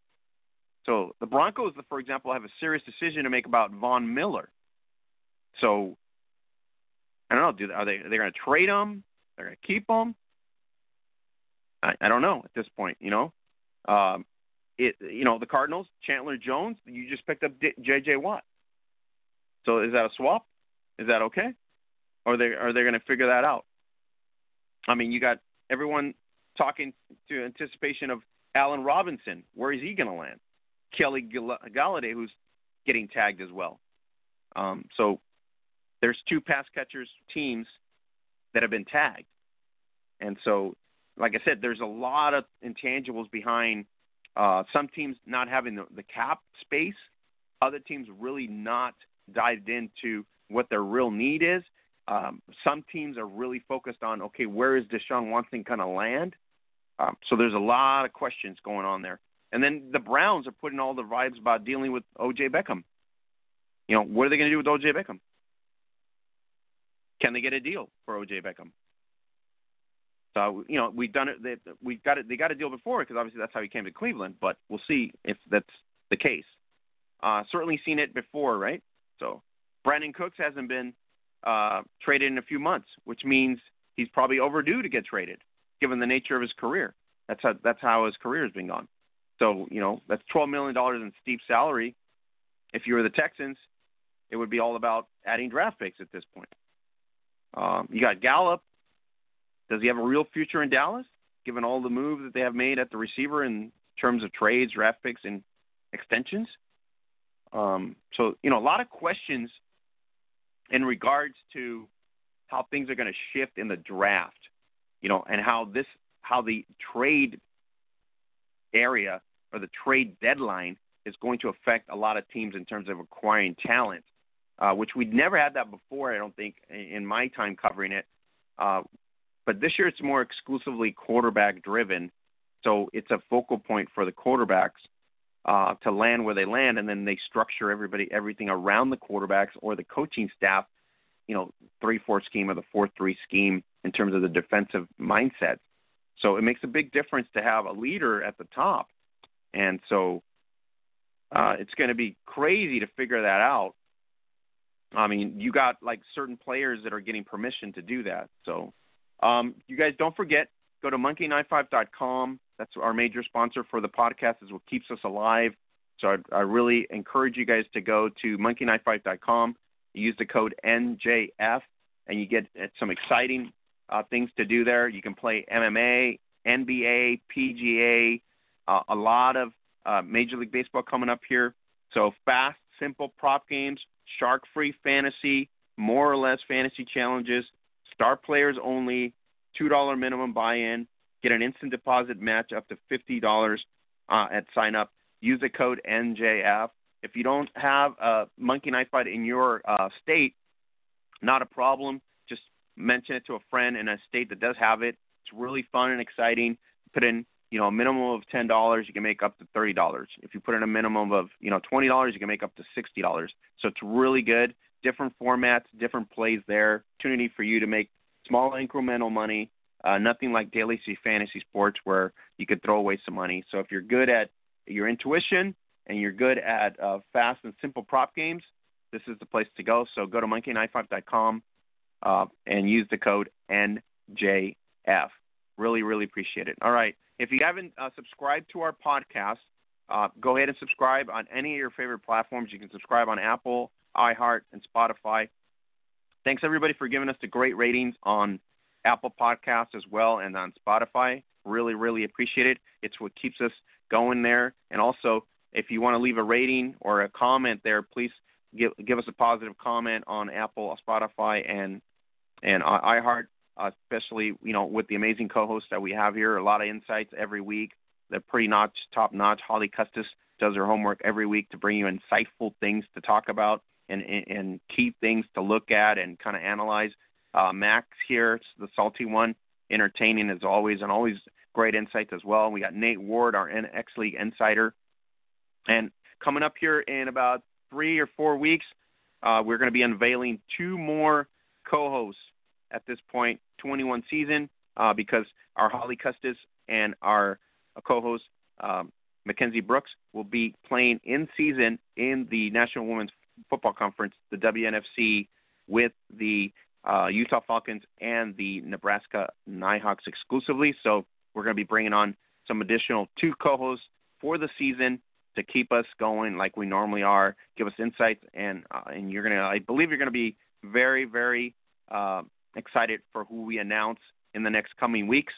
So the Broncos, for example, have a serious decision to make about Von Miller. So I don't know. Do they are they going to trade him? They're going to keep him? I, I don't know at this point. You know, um, it you know the Cardinals, Chandler Jones. You just picked up J.J. Watt. So is that a swap? Is that okay? Or are they are they going to figure that out? I mean, you got everyone talking to anticipation of Allen Robinson. Where is he going to land? Kenny Golladay, who's getting tagged as well. Um, so there's two pass catchers teams that have been tagged, and so like I said, there's a lot of intangibles behind uh, some teams not having the, the cap space, other teams really not dived into what their real need is. Um, some teams are really focused on okay, where is Deshaun Watson going to land? Um, so there's a lot of questions going on there. And then the Browns are putting all the vibes about dealing with O.J. Beckham. You know, what are they going to do with O.J. Beckham? Can they get a deal for O.J. Beckham? So you know, we've done it. They, we got it. They got a deal before because obviously that's how he came to Cleveland. But we'll see if that's the case. Uh, certainly seen it before, right? So Brandin Cooks hasn't been uh, traded in a few months, which means he's probably overdue to get traded, given the nature of his career. That's how that's how his career has been gone. So you know that's twelve million dollars in steep salary. If you were the Texans, it would be all about adding draft picks at this point. Um, you got Gallup. Does he have a real future in Dallas, given all the moves that they have made at the receiver in terms of trades, draft picks, and extensions? Um, so, you know, a lot of questions in regards to how things are going to shift in the draft, you know, and how this, how the trade area or the trade deadline is going to affect a lot of teams in terms of acquiring talent, uh, which we'd never had that before, I don't think, in my time covering it. Uh, but this year it's more exclusively quarterback driven. So it's a focal point for the quarterbacks uh, to land where they land, and then they structure everybody everything around the quarterbacks or the coaching staff, you know, three four scheme or the four three scheme in terms of the defensive mindset. So it makes a big difference to have a leader at the top, and so uh, it's going to be crazy to figure that out. I mean, you got like certain players that are getting permission to do that. So um, you guys don't forget, go to MonkeyKnifeFight.com that's our major sponsor for the podcast. Is what keeps us alive. So I, I really encourage you guys to go to MonkeyKnifeFight.com. Use the code NJF, and you get uh, some exciting uh, things to do there. You can play MMA, NBA, PGA, uh, a lot of uh, Major League Baseball coming up here. So fast, simple prop games, shark-free fantasy, more or less fantasy challenges, star players only, two dollar minimum buy-in. Get an instant deposit match up to $50 uh, at sign up. Use the code NJF. If you don't have a Monkey Knife Fight in your uh, state, not a problem. Just mention it to a friend in a state that does have it. It's really fun and exciting. Put in, you know, a minimum of ten dollars, you can make up to thirty dollars. If you put in a minimum of, you know, twenty dollars, you can make up to sixty dollars. So it's really good. Different formats, different plays there. Opportunity for you to make small incremental money. Uh, nothing like daily fantasy sports where you could throw away some money. So if you're good at your intuition and you're good at uh, fast and simple prop games, this is the place to go. So go to MonkeyKnifeFight.com uh, and use the code NJF. Really, really appreciate it. All right. If you haven't uh, subscribed to our podcast, uh, go ahead and subscribe on any of your favorite platforms. You can subscribe on Apple, iHeart, and Spotify. Thanks everybody for giving us the great ratings on Apple Podcasts as well and on Spotify. Really, really appreciate it. It's what keeps us going there. And also, if you want to leave a rating or a comment there, please give give us a positive comment on Apple, Spotify, and and iHeart, especially you know with the amazing co-hosts that we have here. A lot of insights every week. They're pretty notch, top notch. Holly Custis does her homework every week to bring you insightful things to talk about and and, and key things to look at and kind of analyze. Uh, Max here, the salty one, entertaining as always, and always great insights as well. We got Nate Ward, our X League insider, and coming up here in about three or four weeks, uh, we're going to be unveiling two more co-hosts at this point, 21 season, uh, because our Holly Custis and our co-host um, Mackenzzie Brooks will be playing in season in the National Women's Football Conference, the WNFC, with the uh, Utah Falconz and the Nebraska Nighthawks exclusively. So we're going to be bringing on some additional two co-hosts for the season to keep us going like we normally are, give us insights, and uh, and you're gonna, I believe you're gonna be very very uh, excited for who we announce in the next coming weeks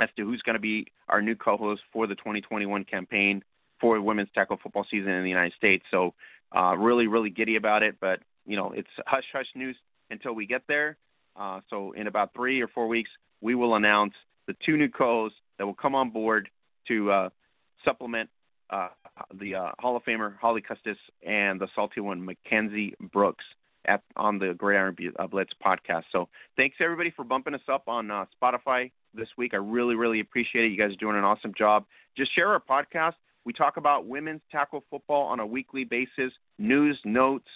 as to who's going to be our new co-host for the 2021 campaign for women's tackle football season in the United States. So uh, really really giddy about it, but you know it's hush hush news until we get there. Uh, so in about three or four weeks, we will announce the two new co-hosts that will come on board to uh, supplement uh, the uh, Hall of Famer Holly Custis and the salty one Mackenzzie Brooks at on the Gridiron uh, Blitz podcast. So thanks everybody for bumping us up on uh, Spotify this week. I really really appreciate it. You guys are doing an awesome job. Just share our podcast. We talk about women's tackle football on a weekly basis, news, notes,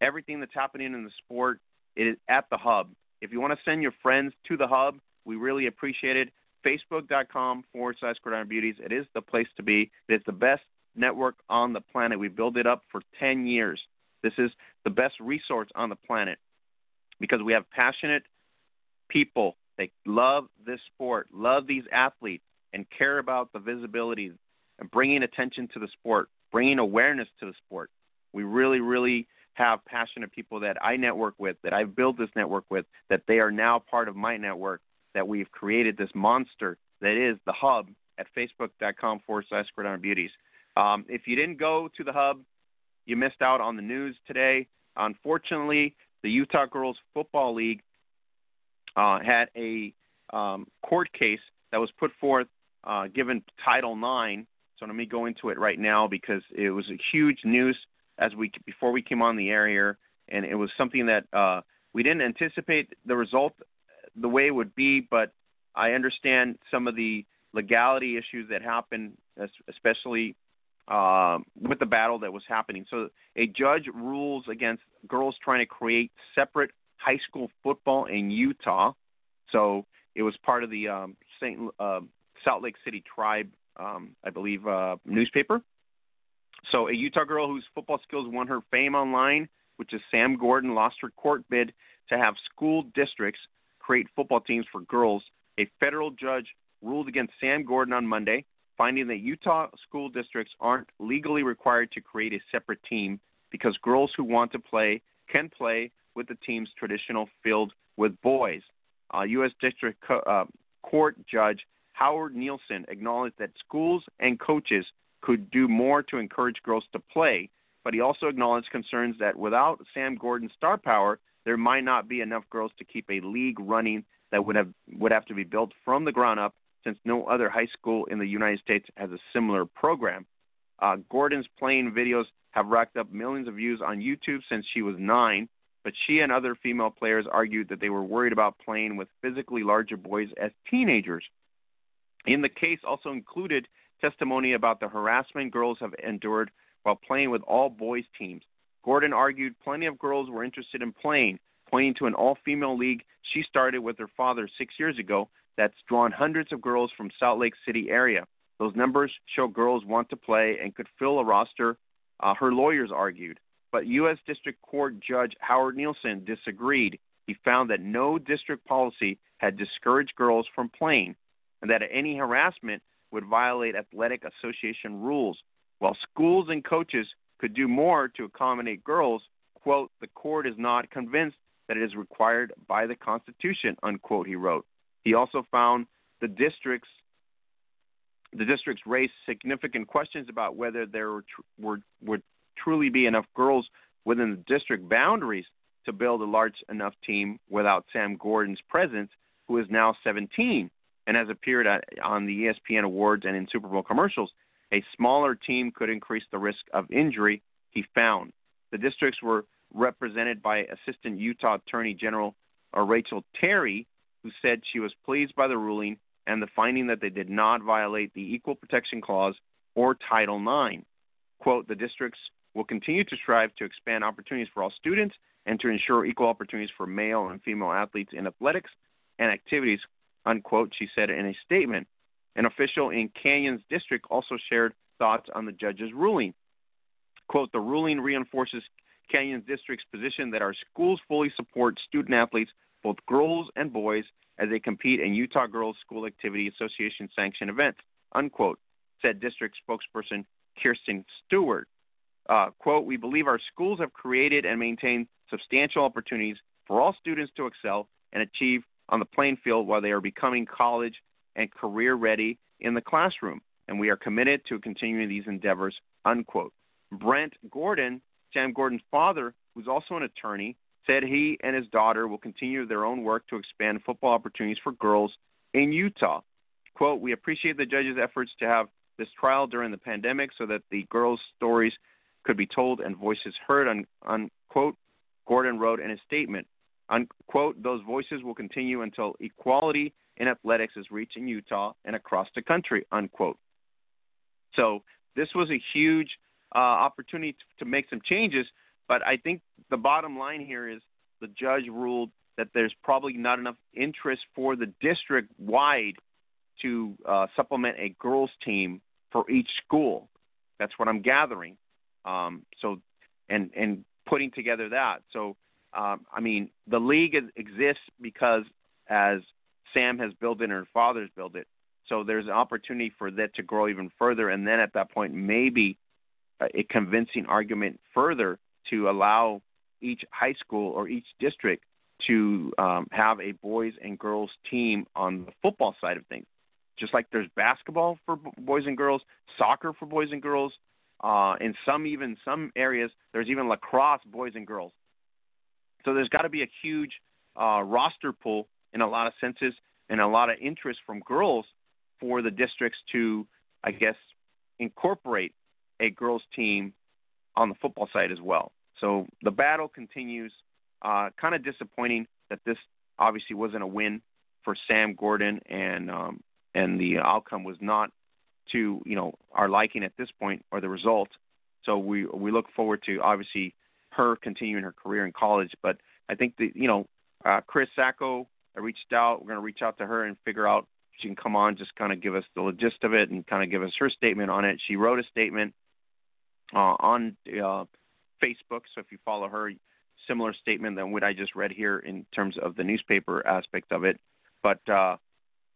everything that's happening in the sport. It is at the hub. If you want to send your friends to the hub, we really appreciate it facebook.com forward slash Gridiron Beauties. It is the place to be. It's the best network on the planet. We built it up for 10 years. This is the best resource on the planet because we have passionate people that love this sport, love these athletes, and care about the visibility and bringing attention to the sport, bringing awareness to the sport. We really, really have passionate people that I network with, that I've built this network with, that they are now part of my network that we've created this monster that is the hub at facebook.com forward slash gridiron beauties. Um, if you didn't go to the hub, you missed out on the news today. Unfortunately, the Utah Girls Football League uh, had a um, court case that was put forth uh, given Title IX. So let me go into it right now because it was a huge news as we before we came on the air here, and it was something that uh, we didn't anticipate the result the way it would be, but I understand some of the legality issues that happen, especially uh, with the battle that was happening. So a judge rules against girls trying to create separate high school football in Utah. So it was part of the um, Saint uh, Salt Lake City Tribe, um, I believe, uh, newspaper. So a Utah girl whose football skills won her fame online, which is Sam Gordon, lost her court bid to have school districts create football teams for girls, a federal judge ruled against Sam Gordon on Monday, finding that Utah school districts aren't legally required to create a separate team because girls who want to play can play with the team's traditional field with boys. Uh, U.S. District Co- uh, Court Judge Howard Nielson acknowledged that schools and coaches could do more to encourage girls to play, but he also acknowledged concerns that without Sam Gordon's star power, there might not be enough girls to keep a league running that would have would have to be built from the ground up since no other high school in the United States has a similar program. Uh, Gordon's playing videos have racked up millions of views on YouTube since she was nine. but she and other female players argued that they were worried about playing with physically larger boys as teenagers. In the case also included testimony about the harassment girls have endured while playing with all boys teams. Gordon argued plenty of girls were interested in playing, pointing to an all female league she started with her father six years ago that's drawn hundreds of girls from Salt Lake City area. Those numbers show girls want to play and could fill a roster, uh, her lawyers argued. But U.S. District Court Judge Howard Nielson disagreed. He found that no district policy had discouraged girls from playing and that any harassment would violate athletic association rules. While schools and coaches could do more to accommodate girls, quote, the court is not convinced that it is required by the Constitution, unquote, he wrote. He also found the districts the districts raised significant questions about whether there were, were would truly be enough girls within the district boundaries to build a large enough team without Sam Gordon's presence, who is now 17 and has appeared at, on the ESPN awards and in Super Bowl commercials. A smaller team could increase the risk of injury, he found. The districts were represented by Assistant Utah Attorney General uh, Rachel Terry, who said she was pleased by the ruling and the finding that they did not violate the Equal Protection Clause or Title IX. Quote, the districts will continue to strive to expand opportunities for all students and to ensure equal opportunities for male and female athletes in athletics and activities, unquote, she said in a statement. An official in Canyons District also shared thoughts on the judge's ruling. Quote, the ruling reinforces Canyons District's position that our schools fully support student athletes, both girls and boys, as they compete in Utah Girls School Activity Association sanctioned events, unquote, said district spokesperson Kirsten Stewart. Uh, quote, we believe our schools have created and maintained substantial opportunities for all students to excel and achieve on the playing field while they are becoming college and career ready in the classroom, and we are committed to continuing these endeavors, unquote. Brent Gordon, Sam Gordon's father, who's also an attorney, said he and his daughter will continue their own work to expand football opportunities for girls in Utah. Quote, we appreciate the judge's efforts to have this trial during the pandemic so that the girls' stories could be told and voices heard, unquote, Gordon wrote in a statement. Unquote, those voices will continue until equality in athletics is reached in Utah and across the country, unquote. So this was a huge uh, opportunity to, to make some changes, but I think the bottom line here is the judge ruled that there's probably not enough interest for the district wide to uh, supplement a girls team for each school. That's what I'm gathering. Um, so, and and putting together that. So, um, I mean, the league exists because as Sam has built it and her father's built it. So there's an opportunity for that to grow even further, and then at that point, maybe a convincing argument further to allow each high school or each district to um, have a boys and girls team on the football side of things. Just like there's basketball for boys and girls, soccer for boys and girls, uh, in some even some areas there's even lacrosse boys and girls. So there's got to be a huge uh, roster pool in a lot of senses and a lot of interest from girls for the districts to, I guess, incorporate a girls team on the football side as well. So the battle continues. Uh, kind of disappointing that this obviously wasn't a win for Sam Gordon, and um, and the outcome was not to you know our liking at this point or the result. So we we look forward to obviously her continuing her career in college. But I think that you know uh, Chris Sacco, I reached out. We're going to reach out to her and figure out she can come on, just kind of give us the gist of it and kind of give us her statement on it. She wrote a statement uh, on uh, Facebook. So if you follow her, similar statement than what I just read here in terms of the newspaper aspect of it. But uh,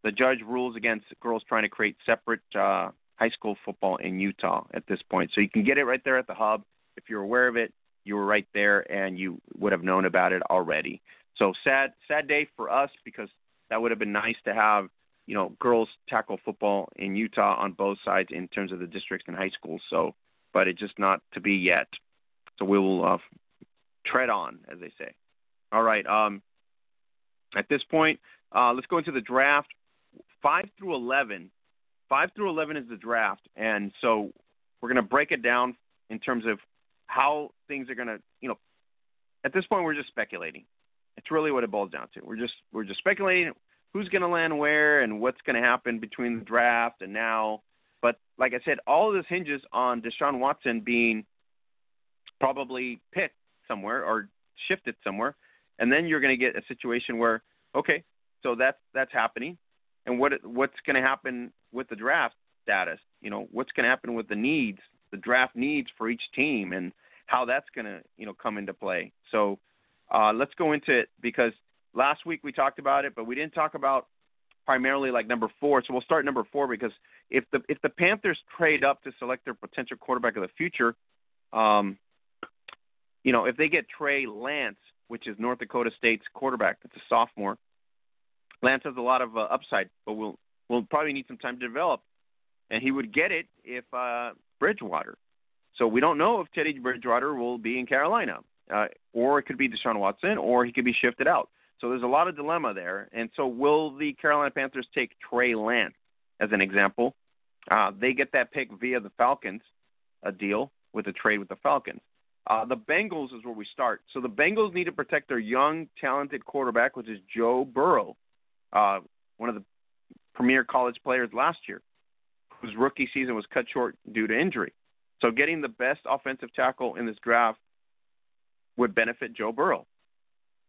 the judge rules against girls trying to create separate uh, high school football in Utah at this point. So you can get it right there at the hub. If you're aware of it, you were right there and you would have known about it already. So sad, sad day for us because that would have been nice to have, you know, girls tackle football in Utah on both sides in terms of the districts and high schools. So, but it's just not to be yet. So we will uh, tread on, as they say. All right. Um, at this point, uh, let's go into the draft. Five through eleven. Five through eleven is the draft, and so we're going to break it down in terms of how things are going to, you know, at this point we're just speculating. It's really what it boils down to. We're just we're just speculating who's going to land where and what's going to happen between the draft and now. But like I said, all of this hinges on Deshaun Watson being probably picked somewhere or shifted somewhere, and then you're going to get a situation where okay, so that's that's happening, and what what's going to happen with the draft status? You know, what's going to happen with the needs, the draft needs for each team, and how that's going to you know come into play. So uh, let's go into it because last week we talked about it, but we didn't talk about primarily like number four. So we'll start number four because if the if the Panthers trade up to select their potential quarterback of the future, um, you know, if they get Trey Lance, which is North Dakota State's quarterback, that's a sophomore. Lance has a lot of uh, upside, but we'll we'll probably need some time to develop, and he would get it if uh, Bridgewater. So we don't know if Teddy Bridgewater will be in Carolina, uh, or it could be Deshaun Watson, or he could be shifted out. So there's a lot of dilemma there. And so will the Carolina Panthers take Trey Lance as an example? Uh, they get that pick via the Falcons, a deal with a trade with the Falcons. Uh, the Bengals is where we start. So the Bengals need to protect their young, talented quarterback, which is Joe Burrow, uh, one of the premier college players last year, whose rookie season was cut short due to injury. So getting the best offensive tackle in this draft would benefit Joe Burrow,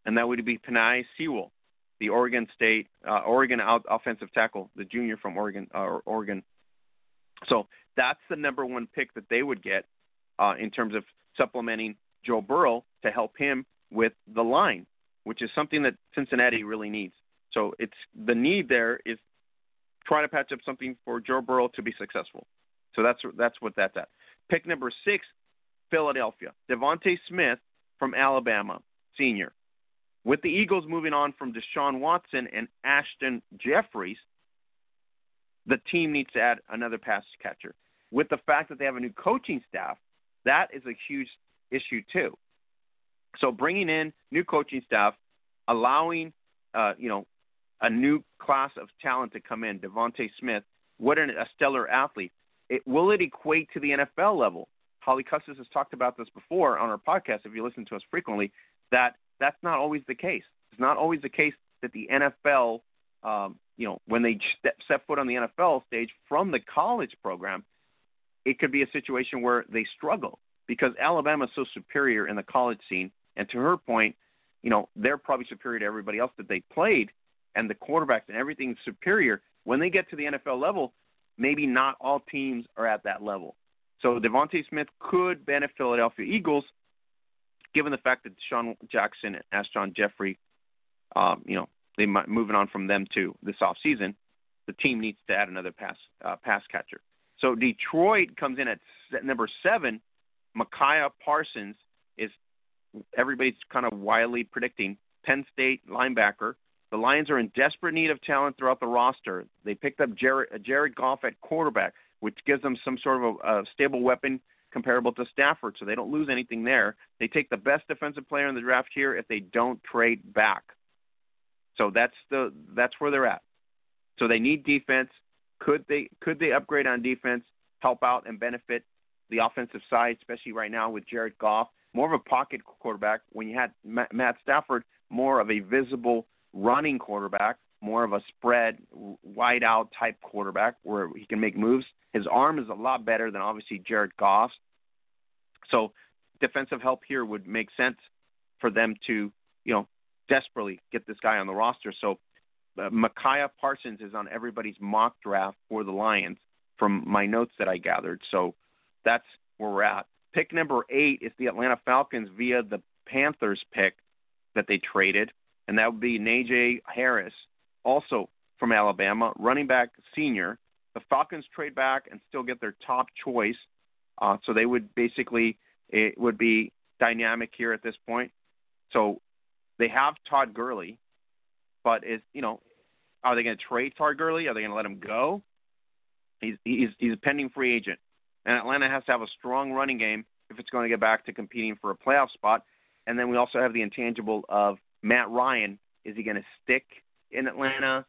and that would be Penei Sewell, the Oregon State uh, Oregon out offensive tackle, the junior from Oregon. Uh, Oregon. So that's the number one pick that they would get uh, in terms of supplementing Joe Burrow to help him with the line, which is something that Cincinnati really needs. So it's the need there is trying to patch up something for Joe Burrow to be successful. So that's that's what that's at. Pick number six, Philadelphia. DeVonta Smith from Alabama, senior. With the Eagles moving on from Deshaun Watson and Alshon Jeffery, the team needs to add another pass catcher. With the fact that they have a new coaching staff, that is a huge issue too. So bringing in new coaching staff, allowing uh, you know a new class of talent to come in, DeVonta Smith, what an, a stellar athlete. It, will it equate to the NFL level? Holly Custis has talked about this before on our podcast. If you listen to us frequently, that that's not always the case. It's not always the case that the NFL, um, you know, when they step, set foot on the NFL stage from the college program, it could be a situation where they struggle because Alabama is so superior in the college scene. And to her point, you know, they're probably superior to everybody else that they played, and the quarterbacks and everything's superior. When they get to the NFL level, maybe not all teams are at that level. So DeVonta Smith could benefit Philadelphia Eagles, given the fact that Sean Jackson and Alshon Jeffery, um, you know, they might moving on from them too this off season. The team needs to add another pass uh, pass catcher. So Detroit comes in at number seven. Micah Parsons is everybody's kind of wildly predicting Penn State linebacker. The Lions are in desperate need of talent throughout the roster. They picked up Jared, uh, Jared Goff at quarterback, which gives them some sort of a, a stable weapon comparable to Stafford, so they don't lose anything there. They take the best defensive player in the draft here if they don't trade back. So that's the that's where they're at. So they need defense. Could they could they upgrade on defense, help out and benefit the offensive side, especially right now with Jared Goff, more of a pocket quarterback. When you had Matt Stafford, more of a visible running quarterback, more of a spread, wide out type quarterback where he can make moves. His arm is a lot better than obviously Jared Goff's. So defensive help here would make sense for them to, you know, desperately get this guy on the roster. So uh, Micah Parsons is on everybody's mock draft for the Lions from my notes that I gathered. So that's where we're at. Pick number eight is the Atlanta Falcons via the Panthers pick that they traded, and that would be Najee Harris, also from Alabama, running back senior. The Falcons trade back and still get their top choice, uh, so they would basically it would be dynamic here at this point. So they have Todd Gurley, but is you know, are they going to trade Todd Gurley? Are they going to let him go? He's he's he's a pending free agent and Atlanta has to have a strong running game if it's going to get back to competing for a playoff spot. And then we also have the intangible of Matt Ryan. Is he going to stick in Atlanta?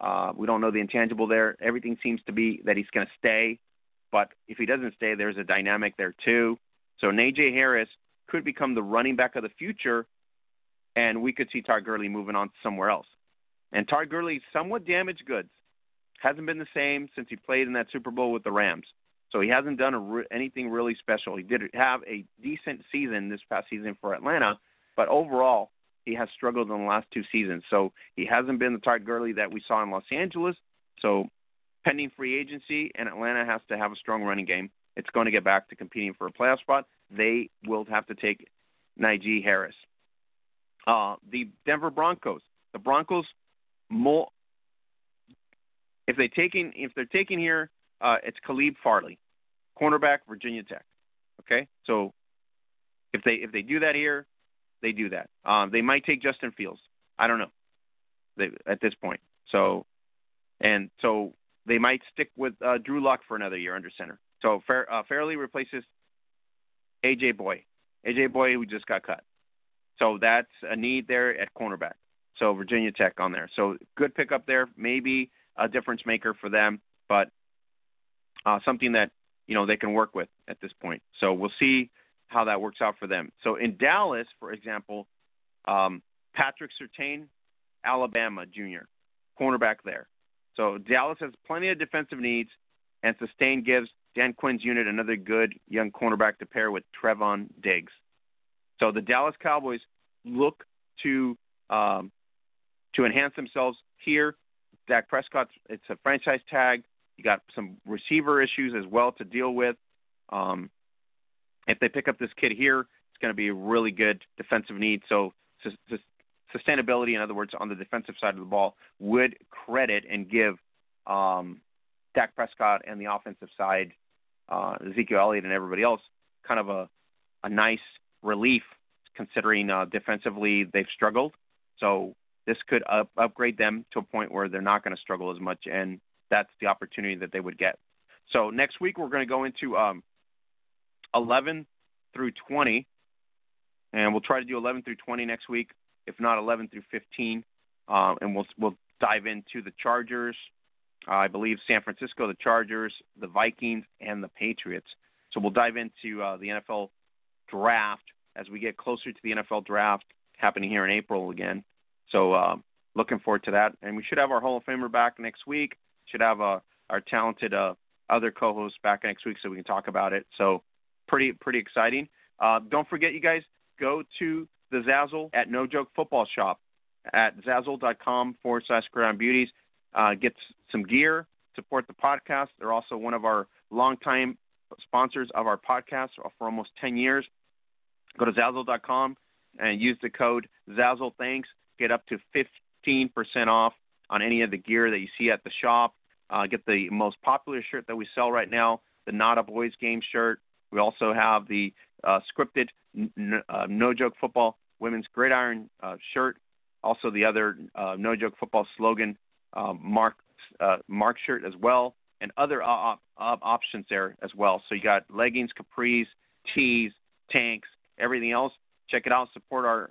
Uh, we don't know the intangible there. Everything seems to be that he's going to stay, but if he doesn't stay, there's a dynamic there too. So Najee Harris could become the running back of the future, and we could see Todd Gurley moving on somewhere else. And Todd Gurley, somewhat damaged goods, hasn't been the same since he played in that Super Bowl with the Rams. So he hasn't done re- anything really special. He did have a decent season this past season for Atlanta, but overall he has struggled in the last two seasons. So he hasn't been the Todd Gurley that we saw in Los Angeles. So pending free agency, and Atlanta has to have a strong running game. It's going to get back to competing for a playoff spot. They will have to take Najee Harris. Uh, the Denver Broncos. The Broncos, more, if they taking if they're taking here, uh, it's Caleb Farley, cornerback, Virginia Tech. Okay, so if they if they do that here, they do that. Um, they might take Justin Fields. I don't know. They, at this point, so and so they might stick with uh, Drew Lock for another year under center. So Fair, uh, Farley replaces AJ Bouye. AJ Bouye who just got cut. So that's a need there at cornerback. So Virginia Tech on there. So good pickup there. Maybe a difference maker for them, but uh, something that you know they can work with at this point. So we'll see how that works out for them. So in Dallas, for example, um, Patrick Surtain, Alabama junior, cornerback there. So Dallas has plenty of defensive needs, and Surtain gives Dan Quinn's unit another good young cornerback to pair with Trevon Diggs. So the Dallas Cowboys look to um, to enhance themselves here. Dak Prescott, it's a franchise tag. You got some receiver issues as well to deal with. Um, if they pick up this kid here, it's going to be a really good defensive need. So sustainability, in other words, on the defensive side of the ball, would credit and give um, Dak Prescott and the offensive side, uh, Ezekiel Elliott and everybody else, kind of a, a nice relief considering uh, defensively they've struggled. So this could up, upgrade them to a point where they're not going to struggle as much, and that's the opportunity that they would get. So next week we're going to go into um, 11 through 20, and we'll try to do 11 through 20 next week, if not 11 through 15, um, and we'll we'll dive into the Chargers, uh, I believe San Francisco, the Chargers, the Vikings, and the Patriots. So we'll dive into uh, the NFL draft as we get closer to the NFL draft happening here in April again. So uh, looking forward to that, and we should have our Hall of Famer back next week. Should have uh, our talented uh, other co-hosts back next week so we can talk about it. So pretty pretty exciting. Uh, don't forget, you guys, go to the Zazzle at No Joke Football Shop at zazzle.com forward slash Gridiron Beauties. Uh, get some gear, support the podcast. They're also one of our longtime sponsors of our podcast for almost 10 years. Go to zazzle.com and use the code Zazzle Thanks. Get up to 15% off on any of the gear that you see at the shop. Uh, get the most popular shirt that we sell right now, the Not a Boys Game shirt. We also have the uh, scripted n- uh, No Joke Football Women's Gridiron uh, shirt. Also, the other uh, No Joke Football slogan um, Mark uh, Mark shirt as well, and other op- op- options there as well. So you got leggings, capris, tees, tanks, everything else. Check it out. Support our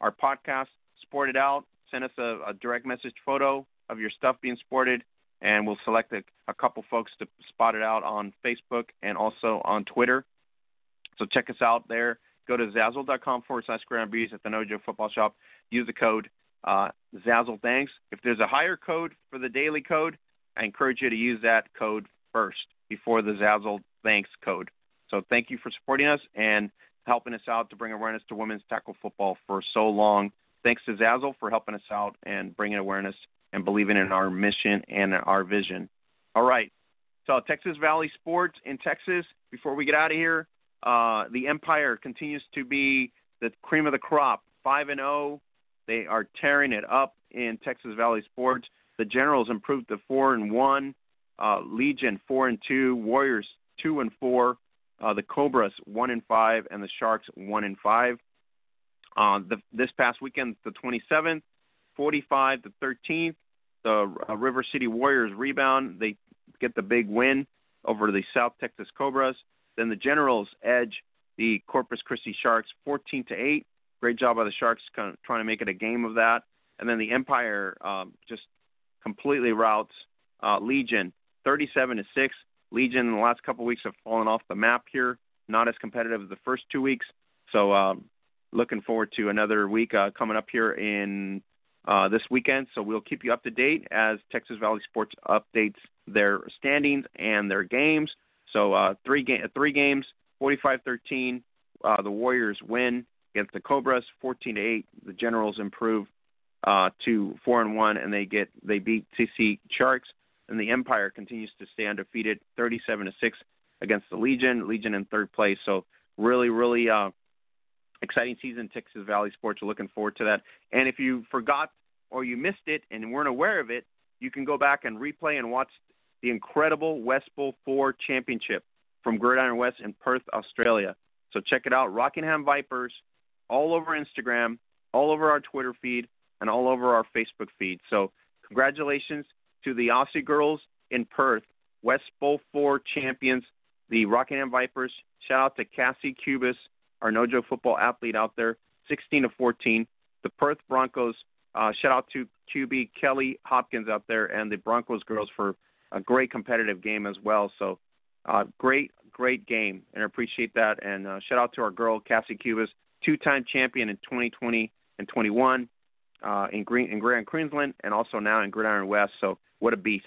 our podcast. Sport it out. Send us a, a direct message photo of your stuff being sported and we'll select a, a couple folks to spot it out on Facebook and also on Twitter. So check us out there. Go to zazzle.com forward slash Gridiron Beauties at the No Joke Football Shop. Use the code uh, Zazzle Thanks. If there's a higher code for the daily code, I encourage you to use that code first before the Zazzle Thanks code. So thank you for supporting us and helping us out to bring awareness to women's tackle football for so long. Thanks to Zazzle for helping us out and bringing awareness and believing in our mission and our vision. All right. So Texas Valley Sports in Texas. Before we get out of here, uh, the Empire continues to be the cream of the crop. Five and zero. Oh. They are tearing it up in Texas Valley Sports. The Generals improved to four and one. Uh, Legion four and two. Warriors two and four. Uh, the Cobras one and five, and the Sharks one and five. Uh, the, this past weekend, the 27th, 45 to 13. The uh, River City Warriors rebound. They get the big win over the South Texas Cobras. Then the Generals edge the Corpus Christi Sharks 14 to 8. Great job by the Sharks kind of trying to make it a game of that. And then the Empire um, just completely routes uh, Legion 37 to 6. Legion in the last couple of weeks have fallen off the map here. Not as competitive as the first two weeks. So um, looking forward to another week uh, coming up here in uh, this weekend. So we'll keep you up to date as Texas Valley Sports updates their standings and their games. So uh, three ga- three games, 45-13. Uh, the Warriors win against the Cobras, 14-8. The Generals improve uh, to four and one, and they get they beat CC Sharks. And the Empire continues to stay undefeated, 37 to six against the Legion. Legion in third place. So really, really uh, exciting season. Texas Valley Sports. We're looking forward to that. And if you forgot or you missed it and weren't aware of it, you can go back and replay and watch the incredible West Bowl Four Championship from Gridiron West in Perth, Australia. So check it out, Rockingham Vipers, all over Instagram, all over our Twitter feed, and all over our Facebook feed. So congratulations to the Aussie girls in Perth, West Bowl Four champions, the Rockingham Vipers. Shout out to Cassie Cubis, our No football athlete out there, 16 to 14. The Perth Broncos. Uh, shout out to QB Kelly Hopkins out there and the Broncos girls for a great competitive game as well. So uh, great, great game, and I appreciate that. And uh, shout out to our girl Cassie Cubis, two-time champion in 2020 and 21 uh, in Green in Grand Queensland, and also now in Gridiron West. So what a beast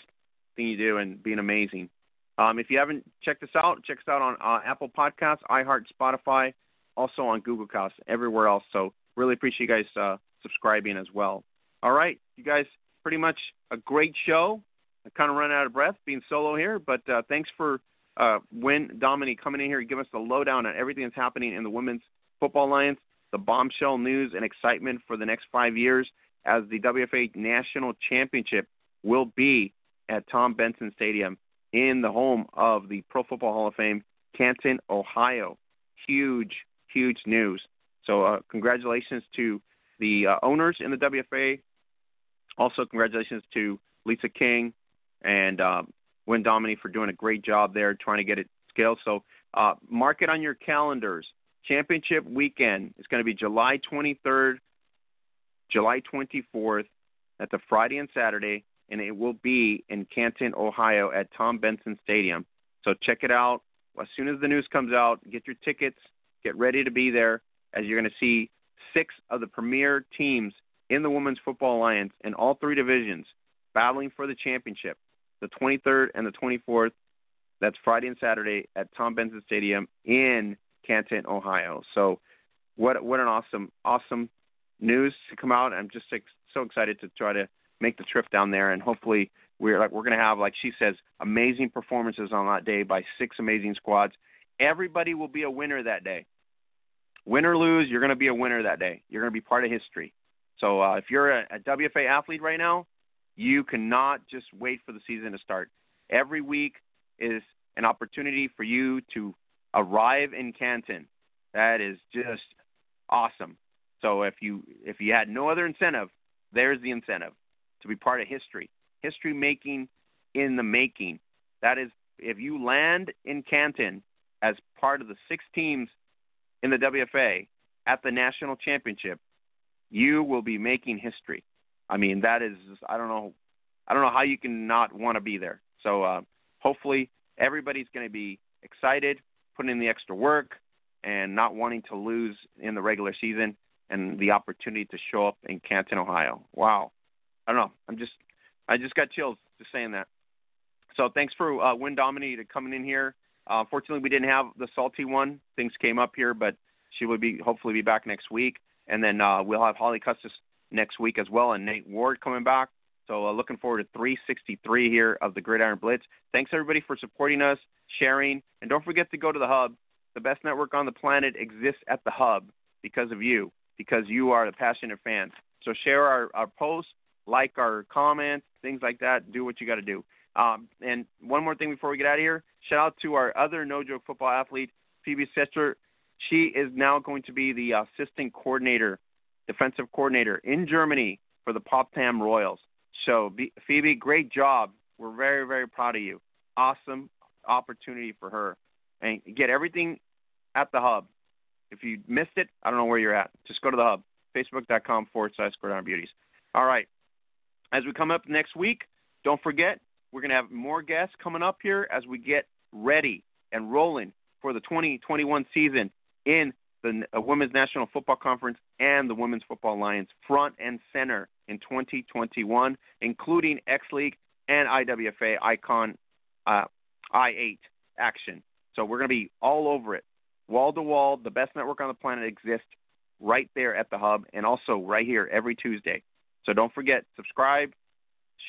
thing you do, and being amazing. Um, if you haven't checked us out, check us out on uh, Apple Podcasts, iHeart, Spotify, also on Google Cast, everywhere else. So really appreciate you guys uh, subscribing as well. All right, you guys, pretty much a great show. I kind of run out of breath being solo here, but uh, thanks for uh, Wyn Dominy coming in here and give us the lowdown on everything that's happening in the Women's Football Alliance, the bombshell news and excitement for the next five years as the WFA National Championship will be at Tom Benson Stadium in the home of the Pro Football Hall of Fame, Canton, Ohio. Huge, huge news. So, uh, congratulations to the uh, owners in the WFA. Also, congratulations to Lisa King and um, Wyn Dominy for doing a great job there trying to get it scaled. So uh, mark it on your calendars. Championship weekend is going to be July 23rd, July 24th. That's a Friday and Saturday, and it will be in Canton, Ohio at Tom Benson Stadium. So check it out. As soon as the news comes out, get your tickets, get ready to be there as you're going to see six of the premier teams in the Women's Football Alliance in all three divisions battling for the championship the 23rd and the 24th. That's Friday and Saturday at Tom Benson Stadium in Canton, Ohio. So, what what an awesome awesome news to come out. I'm just ex- so excited to try to make the trip down there, and hopefully we're like we're going to have like she says amazing performances on that day by six amazing squads. Everybody will be a winner that day. Win or lose, you're going to be a winner that day. You're going to be part of history. So uh, if you're a, a WFA athlete right now, you cannot just wait for the season to start. Every week is an opportunity for you to arrive in Canton. That is just awesome. So if you if you had no other incentive, there's the incentive to be part of history. History making in the making. That is if you land in Canton as part of the six teams in the WFA at the national championship, you will be making history. I mean, that is I don't know I don't know how you can not want to be there. So uh, hopefully everybody's going to be excited, putting in the extra work, and not wanting to lose in the regular season and the opportunity to show up in Canton, Ohio. Wow, I don't know. I'm just I just got chills just saying that. So thanks for uh, Wyn Dominy to coming in here. Uh, fortunately, we didn't have the salty one. Things came up here, but she will be hopefully be back next week, and then uh, we'll have Holly Custis next week as well, and Nate Ward coming back. So uh, looking forward to 363 here of the Gridiron Blitz. Thanks everybody for supporting us, sharing, and don't forget to go to the Hub. The best network on the planet exists at the Hub because of you, because you are the passionate fans. So share our, our posts, like our comments, things like that. Do what you got to do. Um, and one more thing before we get out of here, shout out to our other no joke football athlete, Phoebe Setzer. She is now going to be the assistant coordinator defensive coordinator in Germany for the Potsdam Royals. So, Phoebe, great job. We're very, very proud of you. Awesome opportunity for her. And get everything at the hub. If you missed it, I don't know where you're at. Just go to the hub, facebook.com forward slash Gridiron Beauties. All right. As we come up next week, don't forget, we're going to have more guests coming up here as we get ready and rolling for the 2021 season in the uh, Women's National Football Conference and the Women's Football Alliance front and center in 2021, including X League and IWFA Icon uh, I8 action. So we're going to be all over it, wall to wall. The best network on the planet exists right there at the hub, and also right here every Tuesday. So don't forget, subscribe,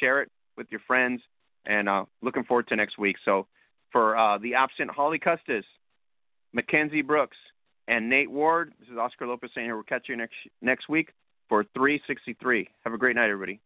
share it with your friends, and uh, looking forward to next week. So for uh, the absent Holly Custis, Mackenzzie Brooks, and Nate Ward, this is Oscar Lopez saying here. We'll catch you next next week for 363. Have a great night, everybody.